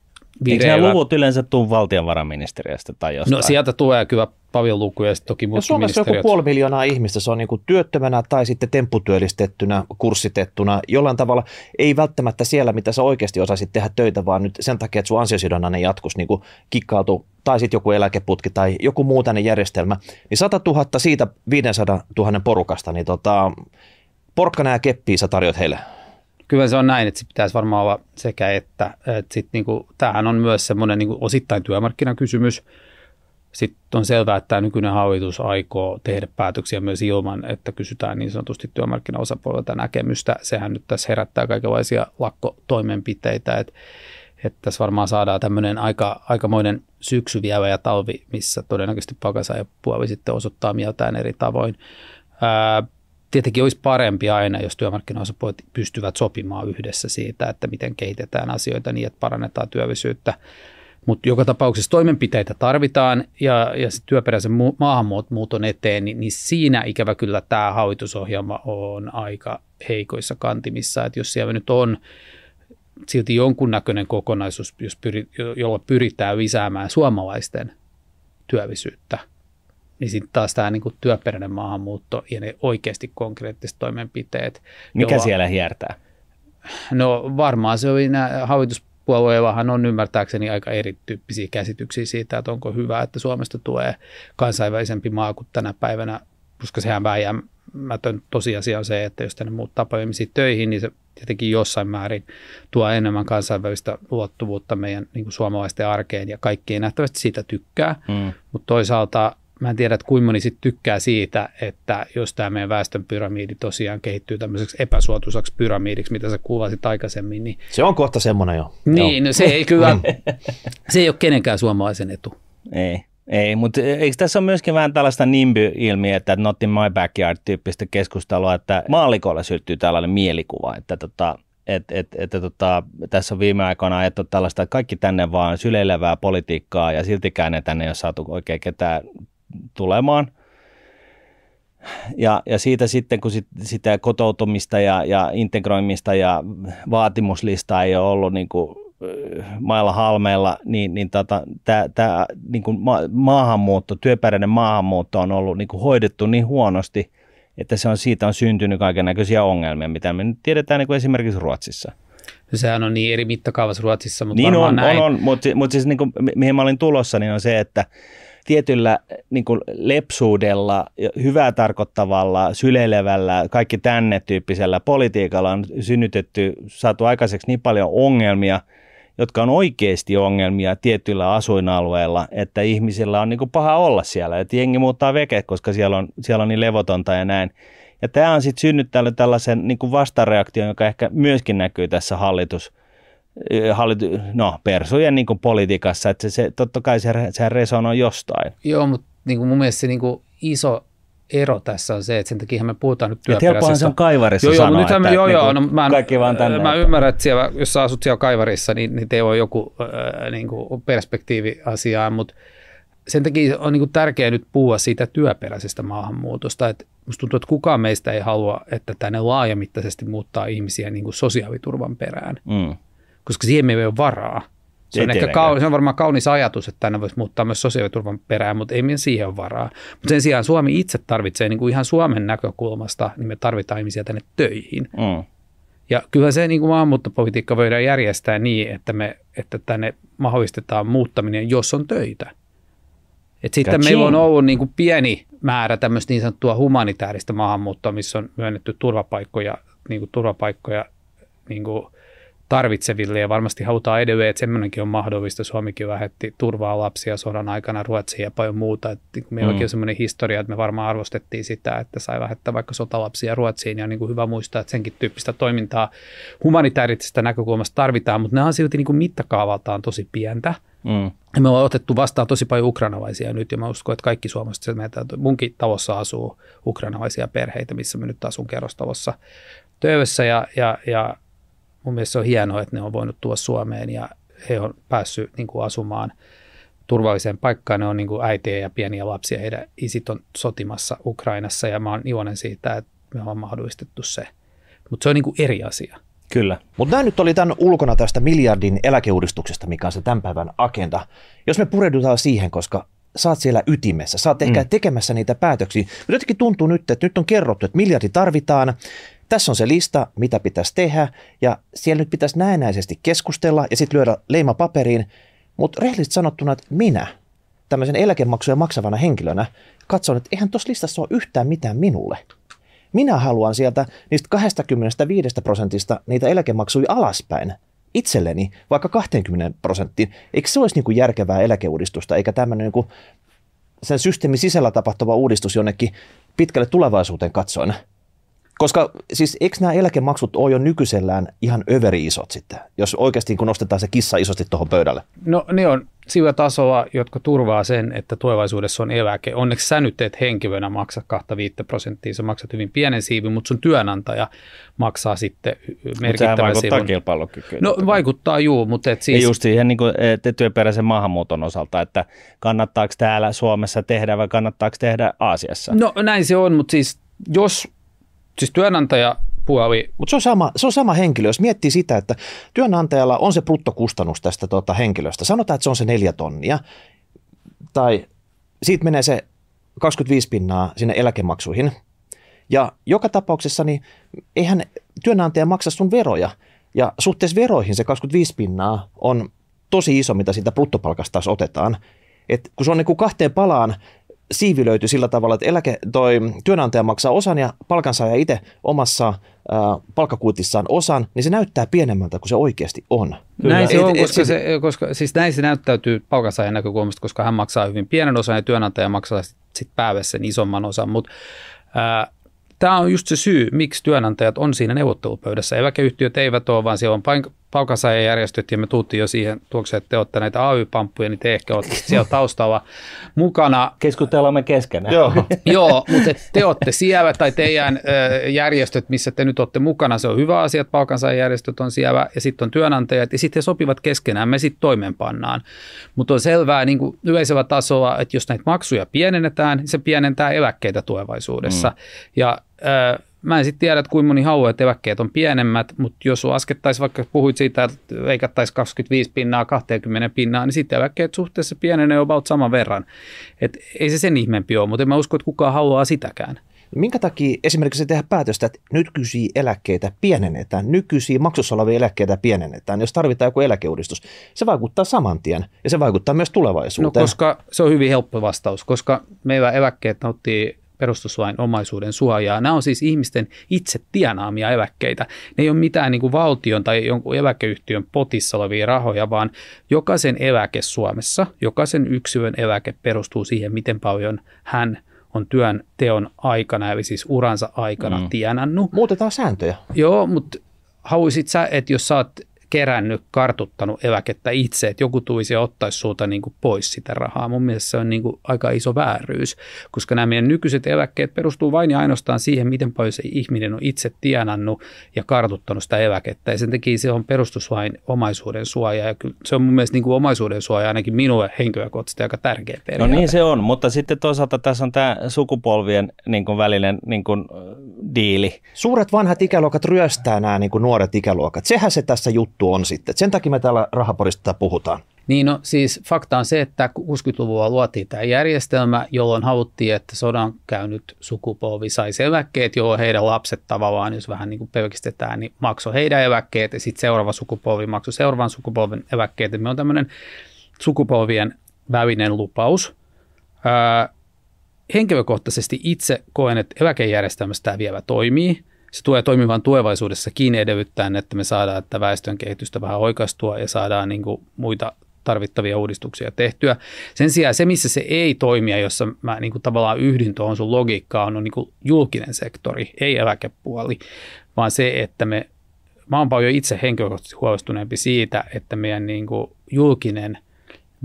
vireillä. Eikö nämä luvut yleensä tule valtiovarainministeriöstä tai jostain? No sieltä tulee kyllä paljon lukuja, sitten toki muut Suomessa on joku puoli miljoonaa ihmistä, se on niin työttömänä tai sitten tempputyöllistettynä, kurssitettuna, jollain tavalla ei välttämättä siellä, mitä sä oikeasti osaisit tehdä töitä, vaan nyt sen takia, että sun ansiosidonnainen jatkus niin kikkautuu, tai sitten joku eläkeputki tai joku muu tänne järjestelmä, niin 100 000 siitä 500 000 porukasta, niin tota, porkkana ja keppiä sä tarjot heille kyllä se on näin, että se pitäisi varmaan olla sekä että. että sit niinku, tämähän on myös semmoinen niinku osittain työmarkkinakysymys. Sitten on selvää, että tämä nykyinen hallitus aikoo tehdä päätöksiä myös ilman, että kysytään niin sanotusti työmarkkinaosapuolelta näkemystä. Sehän nyt tässä herättää kaikenlaisia lakkotoimenpiteitä, että, että tässä varmaan saadaan tämmöinen aika, aikamoinen syksy vielä ja talvi, missä todennäköisesti palkansaajapuoli sitten osoittaa mieltään eri tavoin. Ää, tietenkin olisi parempi aina, jos työmarkkinaosapuolet pystyvät sopimaan yhdessä siitä, että miten kehitetään asioita niin, että parannetaan työllisyyttä. Mutta joka tapauksessa toimenpiteitä tarvitaan ja, ja se työperäisen mu- maahanmuuton eteen, niin, niin siinä ikävä kyllä tämä hallitusohjelma on aika heikoissa kantimissa. Että jos siellä nyt on silti jonkunnäköinen kokonaisuus, jos pyri, jolla pyritään lisäämään suomalaisten työllisyyttä – niin sitten taas tämä niinku työperäinen maahanmuutto ja ne oikeasti konkreettiset toimenpiteet. Mikä jolla, siellä hiertää? No varmaan se oli, nämä hallituspuolueillahan on ymmärtääkseni aika erityyppisiä käsityksiä siitä, että onko hyvä, että Suomesta tulee kansainvälisempi maa kuin tänä päivänä, koska sehän vääjäämätön tosiasia on se, että jos tänne muuttaa paljon ihmisiä töihin, niin se tietenkin jossain määrin tuo enemmän kansainvälistä ulottuvuutta meidän niin kuin suomalaisten arkeen ja kaikki ei nähtävästi siitä tykkää, mm. mutta toisaalta mä en tiedä, että kuinka moni sit tykkää siitä, että jos tämä meidän väestön pyramidi tosiaan kehittyy tämmöiseksi epäsuotuisaksi pyramidiksi, mitä sä kuvasit aikaisemmin. Niin, se on kohta semmoinen jo. Niin, no se ei kyllä, se ei ole kenenkään suomalaisen etu. ei. Ei, mutta eikö tässä ole myöskin vähän tällaista nimby-ilmiötä, että not in my backyard-tyyppistä keskustelua, että maalikolla syntyy tällainen mielikuva, että tota, et, et, et, tota, tässä on viime aikoina ajettu tällaista, että kaikki tänne vaan syleilevää politiikkaa ja siltikään ne tänne ei ole saatu oikein ketään tulemaan. Ja, ja siitä sitten, kun sit, sitä kotoutumista ja, ja integroimista ja vaatimuslistaa ei ole ollut niin kuin mailla halmeilla, niin, niin tota, tämä niin ma, maahanmuutto, työperäinen maahanmuutto on ollut niin kuin hoidettu niin huonosti, että se on, siitä on syntynyt kaiken näköisiä ongelmia, mitä me nyt tiedetään niin kuin esimerkiksi Ruotsissa. No sehän on niin eri mittakaavassa Ruotsissa, mutta niin on, näin. on, on, mutta, mutta siis niin kuin, mihin mä olin tulossa, niin on se, että tietyllä niin kuin lepsuudella, hyvää tarkoittavalla, syleilevällä, kaikki tänne tyyppisellä politiikalla on synnytetty, saatu aikaiseksi niin paljon ongelmia – jotka on oikeasti ongelmia tietyillä asuinalueilla, että ihmisillä on niin kuin paha olla siellä, että jengi muuttaa veke, koska siellä on, siellä on niin levotonta ja näin. Ja tämä on sitten synnyttänyt tällaisen niin kuin vastareaktion, joka ehkä myöskin näkyy tässä hallitus, hallitu, no, persujen niin politiikassa, että se, se, totta kai se, se resonoi jostain. Joo, mutta niin kuin mun mielestä se niin kuin iso ero tässä on se, että sen takia me puhutaan nyt työperäisestä. se on kaivarissa joo, sanoa, joo, että joo, joo, no, mä, kaikki vaan tänne. Mä ymmärrän, että siellä, jos sä asut siellä kaivarissa, niin, niin teillä on joku äh, niin kuin perspektiivi asiaan, mutta sen takia on niin kuin tärkeää nyt puhua siitä työperäisestä maahanmuutosta. Että musta tuntuu, että kukaan meistä ei halua, että tänne laajamittaisesti muuttaa ihmisiä niin kuin sosiaaliturvan perään, mm. Koska siihen me ei ole varaa. Se on, ehkä kau- se on varmaan kaunis ajatus, että tänne voisi muuttaa myös sosiaaliturvan perään, mutta ei meidän siihen ole varaa. Mutta sen sijaan Suomi itse tarvitsee niin kuin ihan Suomen näkökulmasta, niin me tarvitaan ihmisiä tänne töihin. Mm. Ja kyllä se niin kuin maahanmuuttopolitiikka voidaan järjestää niin, että, me, että tänne mahdollistetaan muuttaminen, jos on töitä. Et sitten Kaching. meillä on ollut niin kuin pieni määrä tämmöistä niin sanottua humanitaarista maahanmuuttoa, missä on myönnetty turvapaikkoja, niin kuin turvapaikkoja niin kuin tarvitseville ja varmasti halutaan edelleen, että semmoinenkin on mahdollista. Suomikin lähetti turvaa lapsia sodan aikana Ruotsiin ja paljon muuta. Että niin meilläkin mm. on semmoinen historia, että me varmaan arvostettiin sitä, että sai lähettää vaikka sotalapsia Ruotsiin ja on niin kuin hyvä muistaa, että senkin tyyppistä toimintaa humanitaarisesta näkökulmasta tarvitaan, mutta ne on silti niin kuin mittakaavaltaan tosi pientä. Mm. Ja me ollaan otettu vastaan tosi paljon ukrainalaisia nyt ja mä uskon, että kaikki suomalaiset, meitä, munkin talossa asuu ukrainalaisia perheitä, missä me nyt asun kerrostalossa töissä ja, ja, ja mun mielestä se on hienoa, että ne on voinut tuoda Suomeen ja he on päässyt niin kuin asumaan turvalliseen paikkaan. Ne on niin kuin äitiä ja pieniä lapsia. Heidän isit on sotimassa Ukrainassa ja mä oon iloinen siitä, että me ollaan mahdollistettu se. Mutta se on niin kuin eri asia. Kyllä. Mutta nämä nyt oli tämän ulkona tästä miljardin eläkeuudistuksesta, mikä on se tämän päivän agenda. Jos me pureudutaan siihen, koska oot siellä ytimessä, sä oot ehkä mm. tekemässä niitä päätöksiä. Mutta jotenkin tuntuu nyt, että nyt on kerrottu, että miljardi tarvitaan, tässä on se lista, mitä pitäisi tehdä, ja siellä nyt pitäisi näennäisesti keskustella ja sitten lyödä leima paperiin, mutta rehellisesti sanottuna, että minä, tämmöisen eläkemaksuja maksavana henkilönä, katson, että eihän tuossa listassa ole yhtään mitään minulle. Minä haluan sieltä niistä 25 prosentista niitä eläkemaksuja alaspäin itselleni, vaikka 20 prosenttiin. Eikö se olisi niin kuin järkevää eläkeuudistusta, eikä tämmöinen niin kuin sen systeemin sisällä tapahtuva uudistus jonnekin pitkälle tulevaisuuteen katsoen? Koska siis eikö nämä eläkemaksut ole jo nykyisellään ihan överi isot sitten, jos oikeasti kun nostetaan se kissa isosti tuohon pöydälle? No ne on sillä tasolla, jotka turvaa sen, että tulevaisuudessa on eläke. Onneksi sä nyt teet henkilönä maksa 25 prosenttia, sä maksat hyvin pienen siivin, mutta sun työnantaja maksaa sitten merkittävän mutta vaikuttaa siivun. kilpailukykyyn. No vaikuttaa juu, mutta et siis... Ja just siihen niin kuin, työperäisen maahanmuuton osalta, että kannattaako täällä Suomessa tehdä vai kannattaako tehdä Aasiassa? No näin se on, mutta siis jos siis työnantaja puoli. Mutta se, on sama, se on sama henkilö. Jos miettii sitä, että työnantajalla on se bruttokustannus tästä tuota henkilöstä, sanotaan, että se on se neljä tonnia, tai siitä menee se 25 pinnaa sinne eläkemaksuihin, ja joka tapauksessa niin eihän työnantaja maksa sun veroja, ja suhteessa veroihin se 25 pinnaa on tosi iso, mitä siitä bruttopalkasta taas otetaan. Et kun se on niin kuin kahteen palaan siivilöity sillä tavalla, että eläke, toi työnantaja maksaa osan ja palkansaaja itse omassa ää, palkkakuitissaan osan, niin se näyttää pienemmältä kuin se oikeasti on. Kyllä. Näin se on, et, koska, et, se, koska siis näin se näyttäytyy palkansaajan näkökulmasta, koska hän maksaa hyvin pienen osan ja työnantaja maksaa sitten sit päivässä sen isomman osan, mutta Tämä on just se syy, miksi työnantajat on siinä neuvottelupöydässä. Eläkeyhtiöt eivät ole, vaan siellä on palkansaajajärjestöt ja me tuuttiin jo siihen tuokseen, että te olette näitä AY-pamppuja, niin te ehkä olette siellä taustalla mukana. Keskustellaan me keskenään. Joo, Joo mutta te olette siellä tai teidän järjestöt, missä te nyt olette mukana, se on hyvä asia, että palkansaajajärjestöt on siellä ja sitten on työnantajat ja sitten he sopivat keskenään, me sitten toimeenpannaan. Mutta on selvää niin kuin yleisellä tasolla, että jos näitä maksuja pienennetään, niin se pienentää eläkkeitä tulevaisuudessa. Mm. Ja ö, Mä en sitten tiedä, että kuinka moni haluaa, että eläkkeet on pienemmät, mutta jos laskettaisiin, vaikka puhuit siitä, että leikattaisiin 25 pinnaa 20 pinnaa, niin sitten eläkkeet suhteessa pienenee about saman verran. Et ei se sen ihmeempi ole, mutta en mä usko, että kukaan haluaa sitäkään. Minkä takia esimerkiksi se tehdä päätöstä, että nykyisiä eläkkeitä pienennetään, nykyisiä maksussa olevia eläkkeitä pienennetään, jos tarvitaan joku eläkeuudistus, se vaikuttaa saman tien ja se vaikuttaa myös tulevaisuuteen. No koska se on hyvin helppo vastaus, koska meillä eläkkeet nauttii perustuslain omaisuuden suojaa. Nämä on siis ihmisten itse tienaamia eläkkeitä. Ne ei ole mitään niin kuin valtion tai jonkun eläkeyhtiön potissa olevia rahoja, vaan jokaisen eläke Suomessa, jokaisen yksilön eläke perustuu siihen, miten paljon hän on työn teon aikana, eli siis uransa aikana mm. tienannut. Muutetaan sääntöjä. Joo, mutta haluaisit sä, että jos sä oot kerännyt, kartuttanut eläkettä itse, että joku tulisi ja ottaisi sulta niin kuin pois sitä rahaa. Mun mielestä se on niin kuin aika iso vääryys, koska nämä meidän nykyiset eläkkeet perustuu vain ja ainoastaan siihen, miten paljon se ihminen on itse tienannut ja kartuttanut sitä eläkettä. Ja sen takia se on perustuslain omaisuuden suoja. Ja kyllä se on mun mielestä niin kuin omaisuuden suoja ainakin minulle henkilökohtaisesti aika tärkeä periaate. No niin se on, mutta sitten toisaalta tässä on tämä sukupolvien niin kuin välinen niin kuin, diili. Suuret vanhat ikäluokat ryöstää nämä niin kuin nuoret ikäluokat. Sehän se tässä juttu juttu on sitten. Sen takia me täällä rahaporista puhutaan. Niin no siis fakta on se, että 60-luvulla luotiin tämä järjestelmä, jolloin haluttiin, että sodan käynyt sukupolvi saisi eläkkeet, jolloin heidän lapset tavallaan, jos vähän niin kuin pelkistetään, niin maksoi heidän eläkkeet ja sitten seuraava sukupolvi maksoi seuraavan sukupolven eläkkeet. Me on tämmöinen sukupolvien välinen lupaus. Öö, henkilökohtaisesti itse koen, että eläkejärjestelmästä tämä vielä toimii – se tulee toimimaan tulevaisuudessakin edellyttäen, että me saadaan että väestön kehitystä vähän oikastua ja saadaan niin kuin muita tarvittavia uudistuksia tehtyä. Sen sijaan se, missä se ei toimia, jossa mä niin kuin tavallaan yhdyn tuohon sun logiikkaan, on niin kuin julkinen sektori, ei eläkepuoli, vaan se, että me, mä oon paljon itse henkilökohtaisesti huolestuneempi siitä, että meidän niin kuin julkinen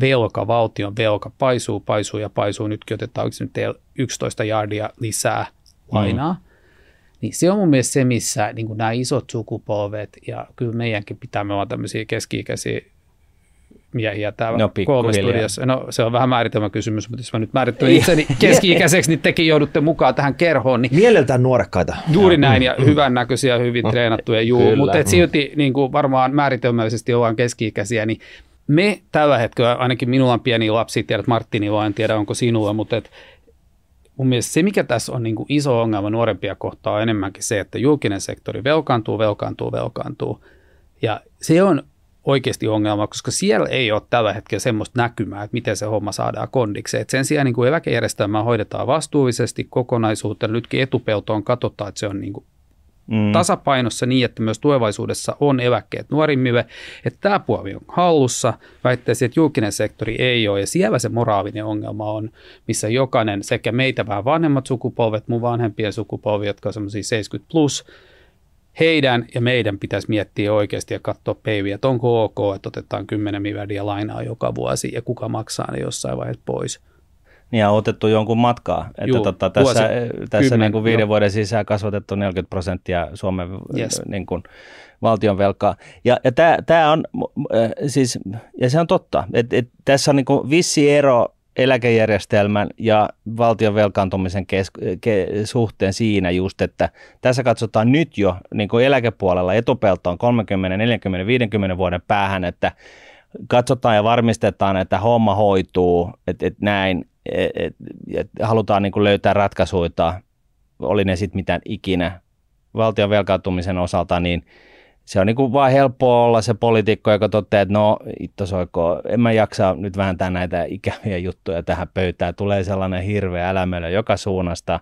velka, valtion velka paisuu, paisuu ja paisuu. Nytkin otetaan nyt 11 jardia lisää lainaa. Mm. Niin se on mun mielestä se, missä niin nämä isot sukupolvet, ja kyllä meidänkin pitää, me olla tämmöisiä keski-ikäisiä miehiä täällä no, kolme studiossa. No se on vähän määritelmä kysymys, mutta jos mä nyt määrittelen itseni keski-ikäiseksi, niin tekin joudutte mukaan tähän kerhoon. Niin Mieleltään nuorekkaita. Juuri ja. näin, ja mm. hyvännäköisiä, hyvin no, treenattuja, juu. Mutta silti niin kuin varmaan määritelmällisesti ollaan keski-ikäisiä, niin me tällä hetkellä, ainakin minulla on pieni lapsi, tiedät Martinilla, en tiedä onko sinulla, mutta et mun mielestä se, mikä tässä on niin kuin iso ongelma nuorempia kohtaa, on enemmänkin se, että julkinen sektori velkaantuu, velkaantuu, velkaantuu. Ja se on oikeasti ongelma, koska siellä ei ole tällä hetkellä semmoista näkymää, että miten se homma saadaan kondikseen. Et sen sijaan niin kuin eläkejärjestelmää hoidetaan vastuullisesti kokonaisuutta. Nytkin etupeltoon katsotaan, että se on niin kuin mm. tasapainossa niin, että myös tulevaisuudessa on eläkkeet nuorimmille, että tämä puoli on hallussa, väittäisi, että julkinen sektori ei ole, ja siellä se moraalinen ongelma on, missä jokainen, sekä meitä vähän vanhemmat sukupolvet, mun vanhempien sukupolvi, jotka on semmoisia 70 plus, heidän ja meidän pitäisi miettiä oikeasti ja katsoa peiviä, että onko ok, että otetaan 10 miljardia lainaa joka vuosi ja kuka maksaa ne jossain vaiheessa pois niin ja otettu jonkun matkaa. Että Juu, tota, tässä vuosi, tässä kymmen, niin kuin viiden jo. vuoden sisään kasvatettu 40 prosenttia Suomen yes. niin kuin, valtion velkaa. Ja, ja tämä, tämä on, äh, siis, ja se on totta, että et, tässä on niin kuin vissi ero eläkejärjestelmän ja valtion velkaantumisen kes, ke, suhteen siinä just, että tässä katsotaan nyt jo niin kuin eläkepuolella etupeltoon 30, 40, 50 vuoden päähän, että katsotaan ja varmistetaan, että homma hoituu, että, että näin, et halutaan niin kuin löytää ratkaisuja, oli ne sitten mitään ikinä valtion velkaantumisen osalta, niin se on niin kuin vaan helppoa olla se poliitikko, joka toteaa, että no ittosoiko, en mä jaksa nyt vääntää näitä ikäviä juttuja tähän pöytään. Tulee sellainen hirveä älämölö joka suunnasta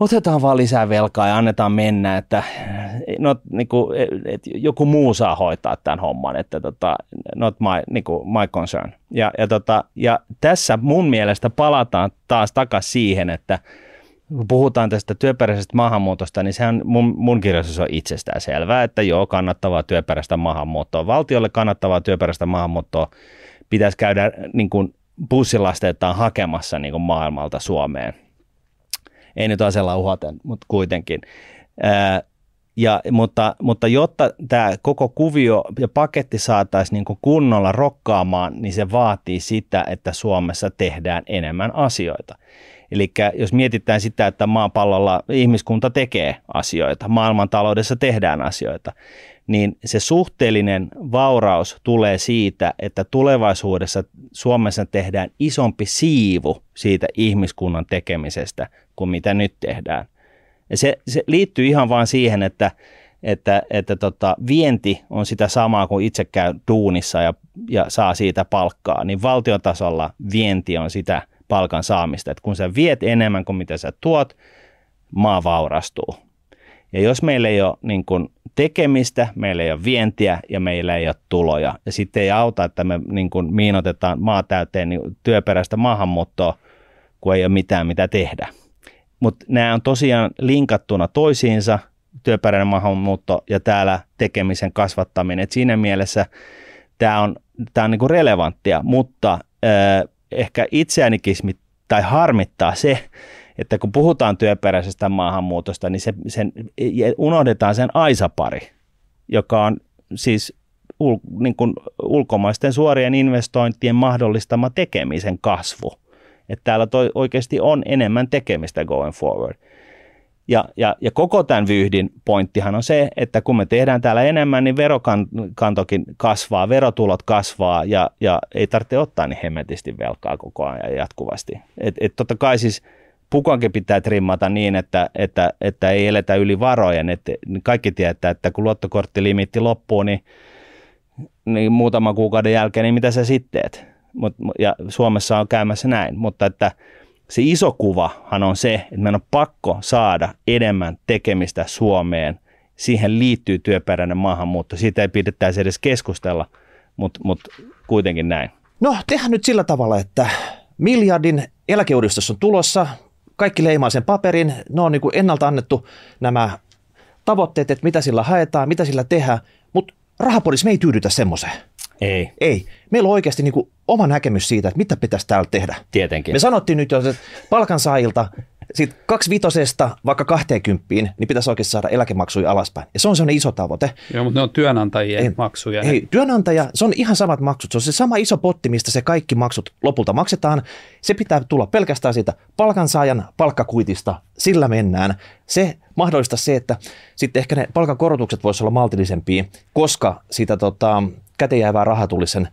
otetaan vaan lisää velkaa ja annetaan mennä, että no, niin kuin, että joku muu saa hoitaa tämän homman, että tota, not my, niin kuin, my concern. Ja, ja, tota, ja tässä mun mielestä palataan taas takaisin siihen, että kun puhutaan tästä työperäisestä maahanmuutosta, niin sehän mun, mun kirjallisuus on itsestään selvää, että joo, kannattavaa työperäistä maahanmuuttoa. Valtiolle kannattavaa työperäistä maahanmuuttoa pitäisi käydä niin kuin bussilasteittain hakemassa niin kuin maailmalta Suomeen. Ei nyt asella uhaten, mutta kuitenkin. Ää, ja, mutta, mutta jotta tämä koko kuvio ja paketti saataisiin niin kunnolla rokkaamaan, niin se vaatii sitä, että Suomessa tehdään enemmän asioita. Eli jos mietitään sitä, että maapallolla ihmiskunta tekee asioita, maailmantaloudessa tehdään asioita, niin se suhteellinen vauraus tulee siitä, että tulevaisuudessa Suomessa tehdään isompi siivu siitä ihmiskunnan tekemisestä kuin mitä nyt tehdään. Ja se, se liittyy ihan vain siihen, että, että, että tota, vienti on sitä samaa kuin itse käy duunissa ja, ja saa siitä palkkaa, niin valtiotasolla vienti on sitä palkan saamista. että kun sä viet enemmän kuin mitä sä tuot, maa vaurastuu. Ja jos meillä ei ole niin kun, tekemistä, meillä ei ole vientiä ja meillä ei ole tuloja. Ja sitten ei auta, että me niin kun, miinotetaan maa täyteen niin työperäistä maahanmuuttoa, kun ei ole mitään mitä tehdä. Mutta nämä on tosiaan linkattuna toisiinsa, työperäinen maahanmuutto ja täällä tekemisen kasvattaminen. Et siinä mielessä tämä on, tää on niinku relevanttia, mutta äh, ehkä itseänikin tai harmittaa se, että kun puhutaan työperäisestä maahanmuutosta, niin se, sen, unohdetaan sen aisapari, joka on siis ul, niin kuin ulkomaisten suorien investointien mahdollistama tekemisen kasvu. Että täällä toi oikeasti on enemmän tekemistä going forward. Ja, ja, ja koko tämän vyyhdin pointtihan on se, että kun me tehdään täällä enemmän, niin verokantokin kasvaa, verotulot kasvaa ja, ja ei tarvitse ottaa niin hemmetisti velkaa koko ajan jatkuvasti. Et, et totta kai siis pukankin pitää trimmata niin, että, että, että ei eletä yli varojen. Et kaikki tietää, että kun luottokorttilimitti loppuu, niin, niin muutaman kuukauden jälkeen, niin mitä sä sitten teet? Mut, ja Suomessa on käymässä näin, mutta että – se iso kuvahan on se, että meidän on pakko saada enemmän tekemistä Suomeen. Siihen liittyy työperäinen maahanmuutto. Siitä ei pidettäisi edes keskustella, mutta mut kuitenkin näin. No, tehdään nyt sillä tavalla, että miljardin eläkeuudistus on tulossa. Kaikki leimaa sen paperin. Ne on niin kuin ennalta annettu nämä tavoitteet, että mitä sillä haetaan, mitä sillä tehdään. Mutta rahapodissa me ei tyydytä semmoiseen. Ei. Ei. Meillä on oikeasti niin kuin oma näkemys siitä, että mitä pitäisi täällä tehdä. Tietenkin. Me sanottiin nyt jo, että palkansaajilta siitä kaksi vitosesta vaikka 20, niin pitäisi oikeasti saada eläkemaksuja alaspäin. Ja se on sellainen iso tavoite. Joo, mutta ne on työnantajien ei, maksuja. Ei, työnantaja, se on ihan samat maksut. Se on se sama iso potti, mistä se kaikki maksut lopulta maksetaan. Se pitää tulla pelkästään siitä palkansaajan palkkakuitista. Sillä mennään. Se mahdollistaa se, että sitten ehkä ne palkankorotukset voisivat olla maltillisempia, koska sitä tota, käteenjäävää rahaa tulisi sen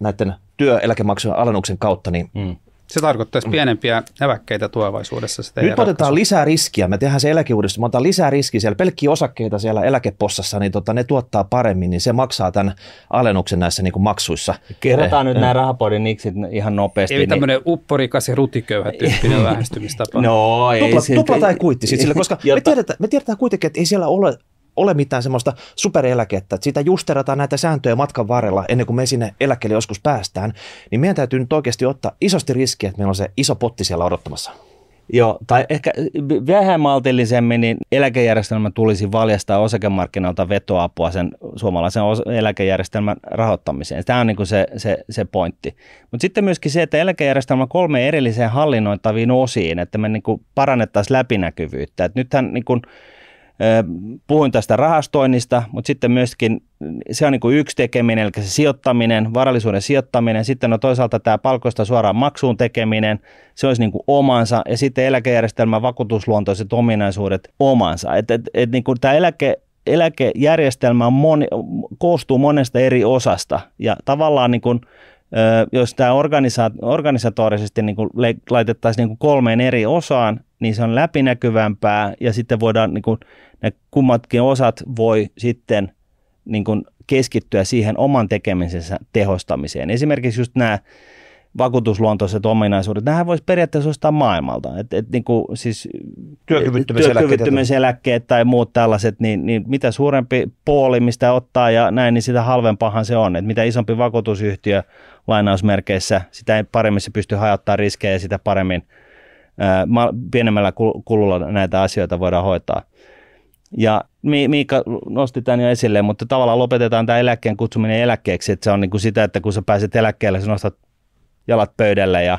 näiden työeläkemaksujen alennuksen kautta, niin mm. Se tarkoittaisi pienempiä eväkkeitä tulevaisuudessa. Nyt ratkaisu. otetaan lisää riskiä. Me tehdään se eläkeuudistus. Me otetaan lisää riskiä siellä. Pelkkiä osakkeita siellä eläkepossassa, niin tota, ne tuottaa paremmin, niin se maksaa tämän alennuksen näissä niin kuin maksuissa. Kerrotaan eh, nyt eh. nämä rahapodin niksit ihan nopeasti. Ei niin... tämmöinen upporikas ja rutiköyhä tyyppinen lähestymistapa. No, ei. Tupla, se... tupla tai kuitti sille, koska me tiedetään, me tiedetään kuitenkin, että ei siellä ole ole mitään semmoista supereläkettä, että sitä justerataan näitä sääntöjä matkan varrella ennen kuin me sinne eläkkeelle joskus päästään, niin meidän täytyy nyt oikeasti ottaa isosti riskiä, että meillä on se iso potti siellä odottamassa. Joo, tai ehkä vähän maltillisemmin, niin eläkejärjestelmä tulisi valjastaa osakemarkkinoilta vetoapua sen suomalaisen eläkejärjestelmän rahoittamiseen. Tämä on niin se, se, se pointti. Mutta sitten myöskin se, että eläkejärjestelmä kolme erilliseen hallinnointaviin osiin, että me niin parannettaisiin läpinäkyvyyttä. Et nythän niin kuin, Puhuin tästä rahastoinnista, mutta sitten myöskin se on niin kuin yksi tekeminen, eli se sijoittaminen, varallisuuden sijoittaminen. Sitten on toisaalta tämä palkoista suoraan maksuun tekeminen, se olisi niin kuin omansa, ja sitten eläkejärjestelmän vakuutusluontoiset ominaisuudet omansa. Et, et, et niin kuin tämä eläke, eläkejärjestelmä on moni, koostuu monesta eri osasta, ja tavallaan niin kuin, jos tämä organisa- organisatorisesti niin kuin laitettaisiin niin kuin kolmeen eri osaan, niin se on läpinäkyvämpää ja sitten voidaan, niin kuin, ne kummatkin osat voi sitten niin kuin keskittyä siihen oman tekemisensä tehostamiseen. Esimerkiksi just nämä vakuutusluontoiset ominaisuudet, nämähän voisi periaatteessa ostaa maailmalta. Et, et, niin kuin, siis työkyvyttömyyseläkkeet tai muut tällaiset, niin, niin mitä suurempi pooli, mistä ottaa ja näin, niin sitä halvempahan se on. Et mitä isompi vakuutusyhtiö lainausmerkeissä, sitä paremmin se pystyy hajottamaan riskejä ja sitä paremmin pienemmällä kululla näitä asioita voidaan hoitaa. Ja Miikka nosti tämän jo esille, mutta tavallaan lopetetaan tämä eläkkeen kutsuminen eläkkeeksi, että se on niin kuin sitä, että kun sä pääset eläkkeelle, sä nostat jalat pöydälle ja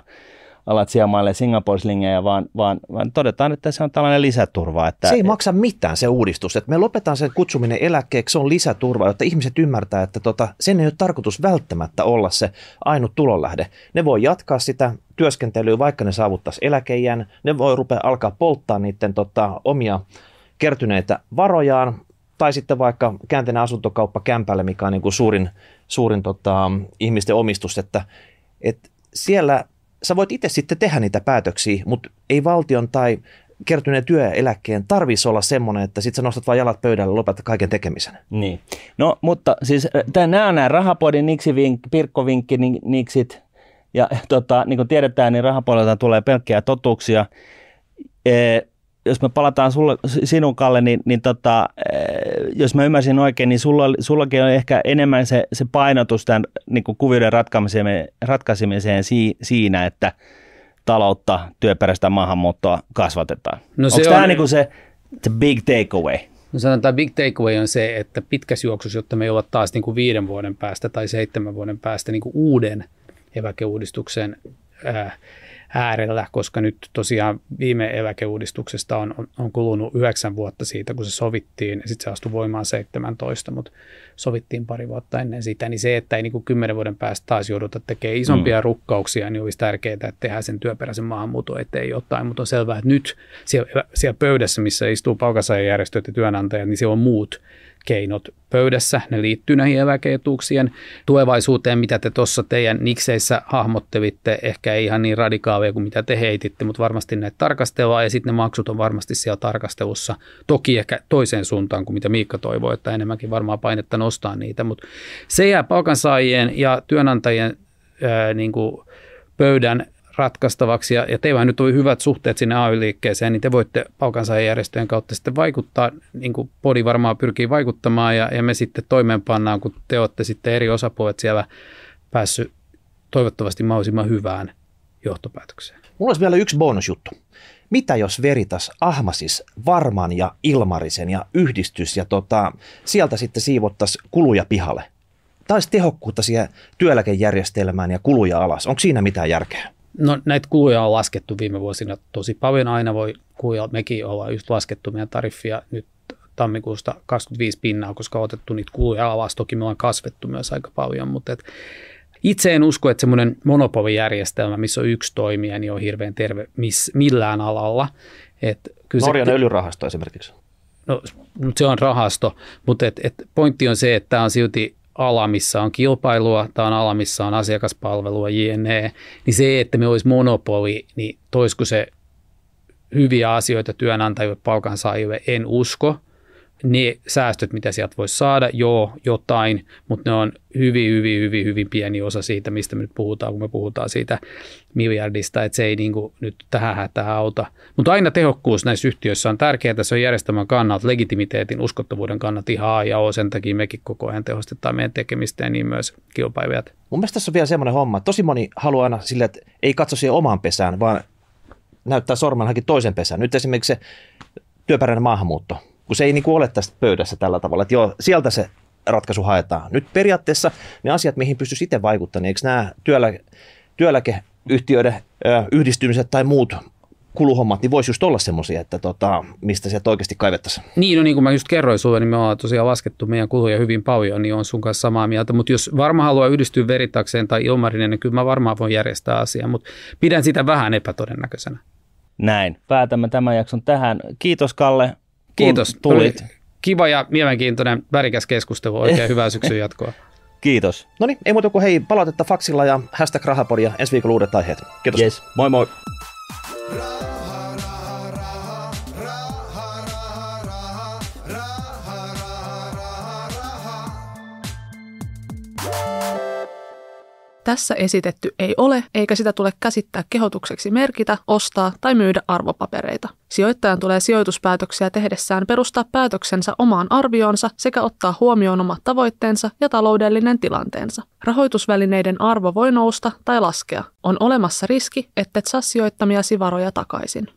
alat sijamaille Singapore-slingejä, vaan, vaan, vaan, todetaan, että se on tällainen lisäturva. Että, se ei maksa mitään se uudistus. Että me lopetaan sen kutsuminen eläkkeeksi, se on lisäturva, jotta ihmiset ymmärtää, että tota, sen ei ole tarkoitus välttämättä olla se ainut tulonlähde. Ne voi jatkaa sitä työskentelyä, vaikka ne saavuttaisi eläkeijän, ne voi rupea alkaa polttaa niiden tota, omia kertyneitä varojaan, tai sitten vaikka käänteinen asuntokauppa kämpälle, mikä on niin kuin suurin, suurin tota, ihmisten omistus, että, että siellä sä voit itse sitten tehdä niitä päätöksiä, mutta ei valtion tai kertyneen työeläkkeen tarvitsisi olla semmoinen, että sitten sä nostat vain jalat pöydälle ja lopetat kaiken tekemisen. Niin. No, mutta siis nämä on nämä rahapodin niksivink, pirkkovinkki niksit, ja tota, niin kuin tiedetään, niin rahapuolelta tulee pelkkiä totuuksia. E, jos me palataan sulle, sinun Kalle, niin, niin tota, eh, jos mä ymmärsin oikein, niin sulla, sullakin on ehkä enemmän se, se painotus tämän niin kuin kuvioiden ratkaisemiseen, ratkaisemiseen si, siinä, että taloutta, työperäistä maahanmuuttoa kasvatetaan. No Onko on... tämä niin kuin se, se big takeaway? No sanotaan big takeaway on se, että pitkässä juoksussa, jotta me ovat taas niin kuin viiden vuoden päästä tai seitsemän vuoden päästä niin kuin uuden eväkeuudistuksen ää, äärellä, koska nyt tosiaan viime eläkeuudistuksesta on, on, on kulunut yhdeksän vuotta siitä, kun se sovittiin, ja sitten se astui voimaan 17, mutta sovittiin pari vuotta ennen sitä, niin se, että ei niin kuin kymmenen vuoden päästä taas jouduta tekemään isompia mm. rukkauksia, niin olisi tärkeää, että tehdään sen työperäisen maahanmuuton eteen jotain, mutta on selvää, että nyt siellä, siellä pöydässä, missä istuu palkansaajajärjestöt ja työnantajat, niin siellä on muut keinot pöydässä. Ne liittyy näihin eläkeetuuksien tulevaisuuteen, mitä te tuossa teidän nikseissä hahmottelitte. Ehkä ei ihan niin radikaaleja kuin mitä te heititte, mutta varmasti näitä tarkastellaan ja sitten ne maksut on varmasti siellä tarkastelussa. Toki ehkä toiseen suuntaan kuin mitä Miikka toivoo, että enemmänkin varmaan painetta nostaa niitä, mutta se jää palkansaajien ja työnantajien ää, niin kuin pöydän ratkaistavaksi, ja, ja teillä nyt on hyvät suhteet sinne AY-liikkeeseen, niin te voitte palkansaajajärjestöjen kautta sitten vaikuttaa, niin kuin Podi varmaan pyrkii vaikuttamaan, ja, ja me sitten toimeenpannaan, kun te olette sitten eri osapuolet siellä päässyt toivottavasti mahdollisimman hyvään johtopäätökseen. Mulla olisi vielä yksi bonusjuttu. Mitä jos Veritas ahmasis Varman ja Ilmarisen ja yhdistys ja tota, sieltä sitten siivottaisiin kuluja pihalle? Olisi tehokkuutta siihen työeläkejärjestelmään ja kuluja alas. Onko siinä mitään järkeä? No näitä kuluja on laskettu viime vuosina tosi paljon. Aina voi kuluja, mekin olla just laskettu meidän tariffia nyt tammikuusta 25 pinnaa, koska on otettu niitä kuluja alas. Toki me ollaan kasvettu myös aika paljon, mutta et itse en usko, että semmoinen monopolijärjestelmä, missä on yksi toimija, niin on hirveän terve miss, millään alalla. Et kyllä Norjan se, öljyrahasto esimerkiksi. No, se on rahasto, mutta et, et pointti on se, että tämä on silti ala, missä on kilpailua, tämä on ala, missä on asiakaspalvelua, jne, niin se, että me olisi monopoli, niin toisiko se hyviä asioita työnantajille, palkansaajille, en usko – ne säästöt, mitä sieltä voisi saada, joo, jotain, mutta ne on hyvin, hyvin, hyvin, hyvin pieni osa siitä, mistä me nyt puhutaan, kun me puhutaan siitä miljardista, että se ei niin kuin nyt tähän hätään auta. Mutta aina tehokkuus näissä yhtiöissä on tärkeää, se on järjestelmän kannalta, legitimiteetin, uskottavuuden kannalta ihan A ja O, sen takia mekin koko ajan tehostetaan meidän tekemistä ja niin myös kilpailijat. Mun mielestä tässä on vielä semmoinen homma, että tosi moni haluaa aina sille, että ei katso siihen omaan pesään, vaan näyttää sormellakin toisen pesään. Nyt esimerkiksi se työperäinen maahanmuutto kun se ei niin kuin ole tästä pöydässä tällä tavalla, että joo, sieltä se ratkaisu haetaan. Nyt periaatteessa ne asiat, mihin pystyisi itse vaikuttamaan, niin eikö nämä työeläke, työeläkeyhtiöiden yhdistymiset tai muut kuluhommat, niin voisi just olla semmoisia, että tota, mistä sieltä oikeasti kaivettaisiin. Niin, no niin kuin mä just kerroin sulle, niin me ollaan tosiaan laskettu meidän kuluja hyvin paljon, niin on sun kanssa samaa mieltä. Mutta jos varmaan haluaa yhdistyä veritakseen tai ilmarinen, niin kyllä mä varmaan voin järjestää asiaa, mutta pidän sitä vähän epätodennäköisenä. Näin. Päätämme tämän jakson tähän. Kiitos Kalle Kiitos. Tulit. Kiva ja mielenkiintoinen värikäs keskustelu. Oikein hyvää syksyn jatkoa. Kiitos. No niin, ei muuta kuin hei, palautetta faksilla ja hashtag rahapodia. Ensi viikolla uudet aiheet. Kiitos. Yes. Moi moi. Tässä esitetty ei ole, eikä sitä tule käsittää kehotukseksi merkitä, ostaa tai myydä arvopapereita. Sijoittajan tulee sijoituspäätöksiä tehdessään perustaa päätöksensä omaan arvioonsa sekä ottaa huomioon omat tavoitteensa ja taloudellinen tilanteensa. Rahoitusvälineiden arvo voi nousta tai laskea. On olemassa riski, ettet saa sijoittamia varoja takaisin.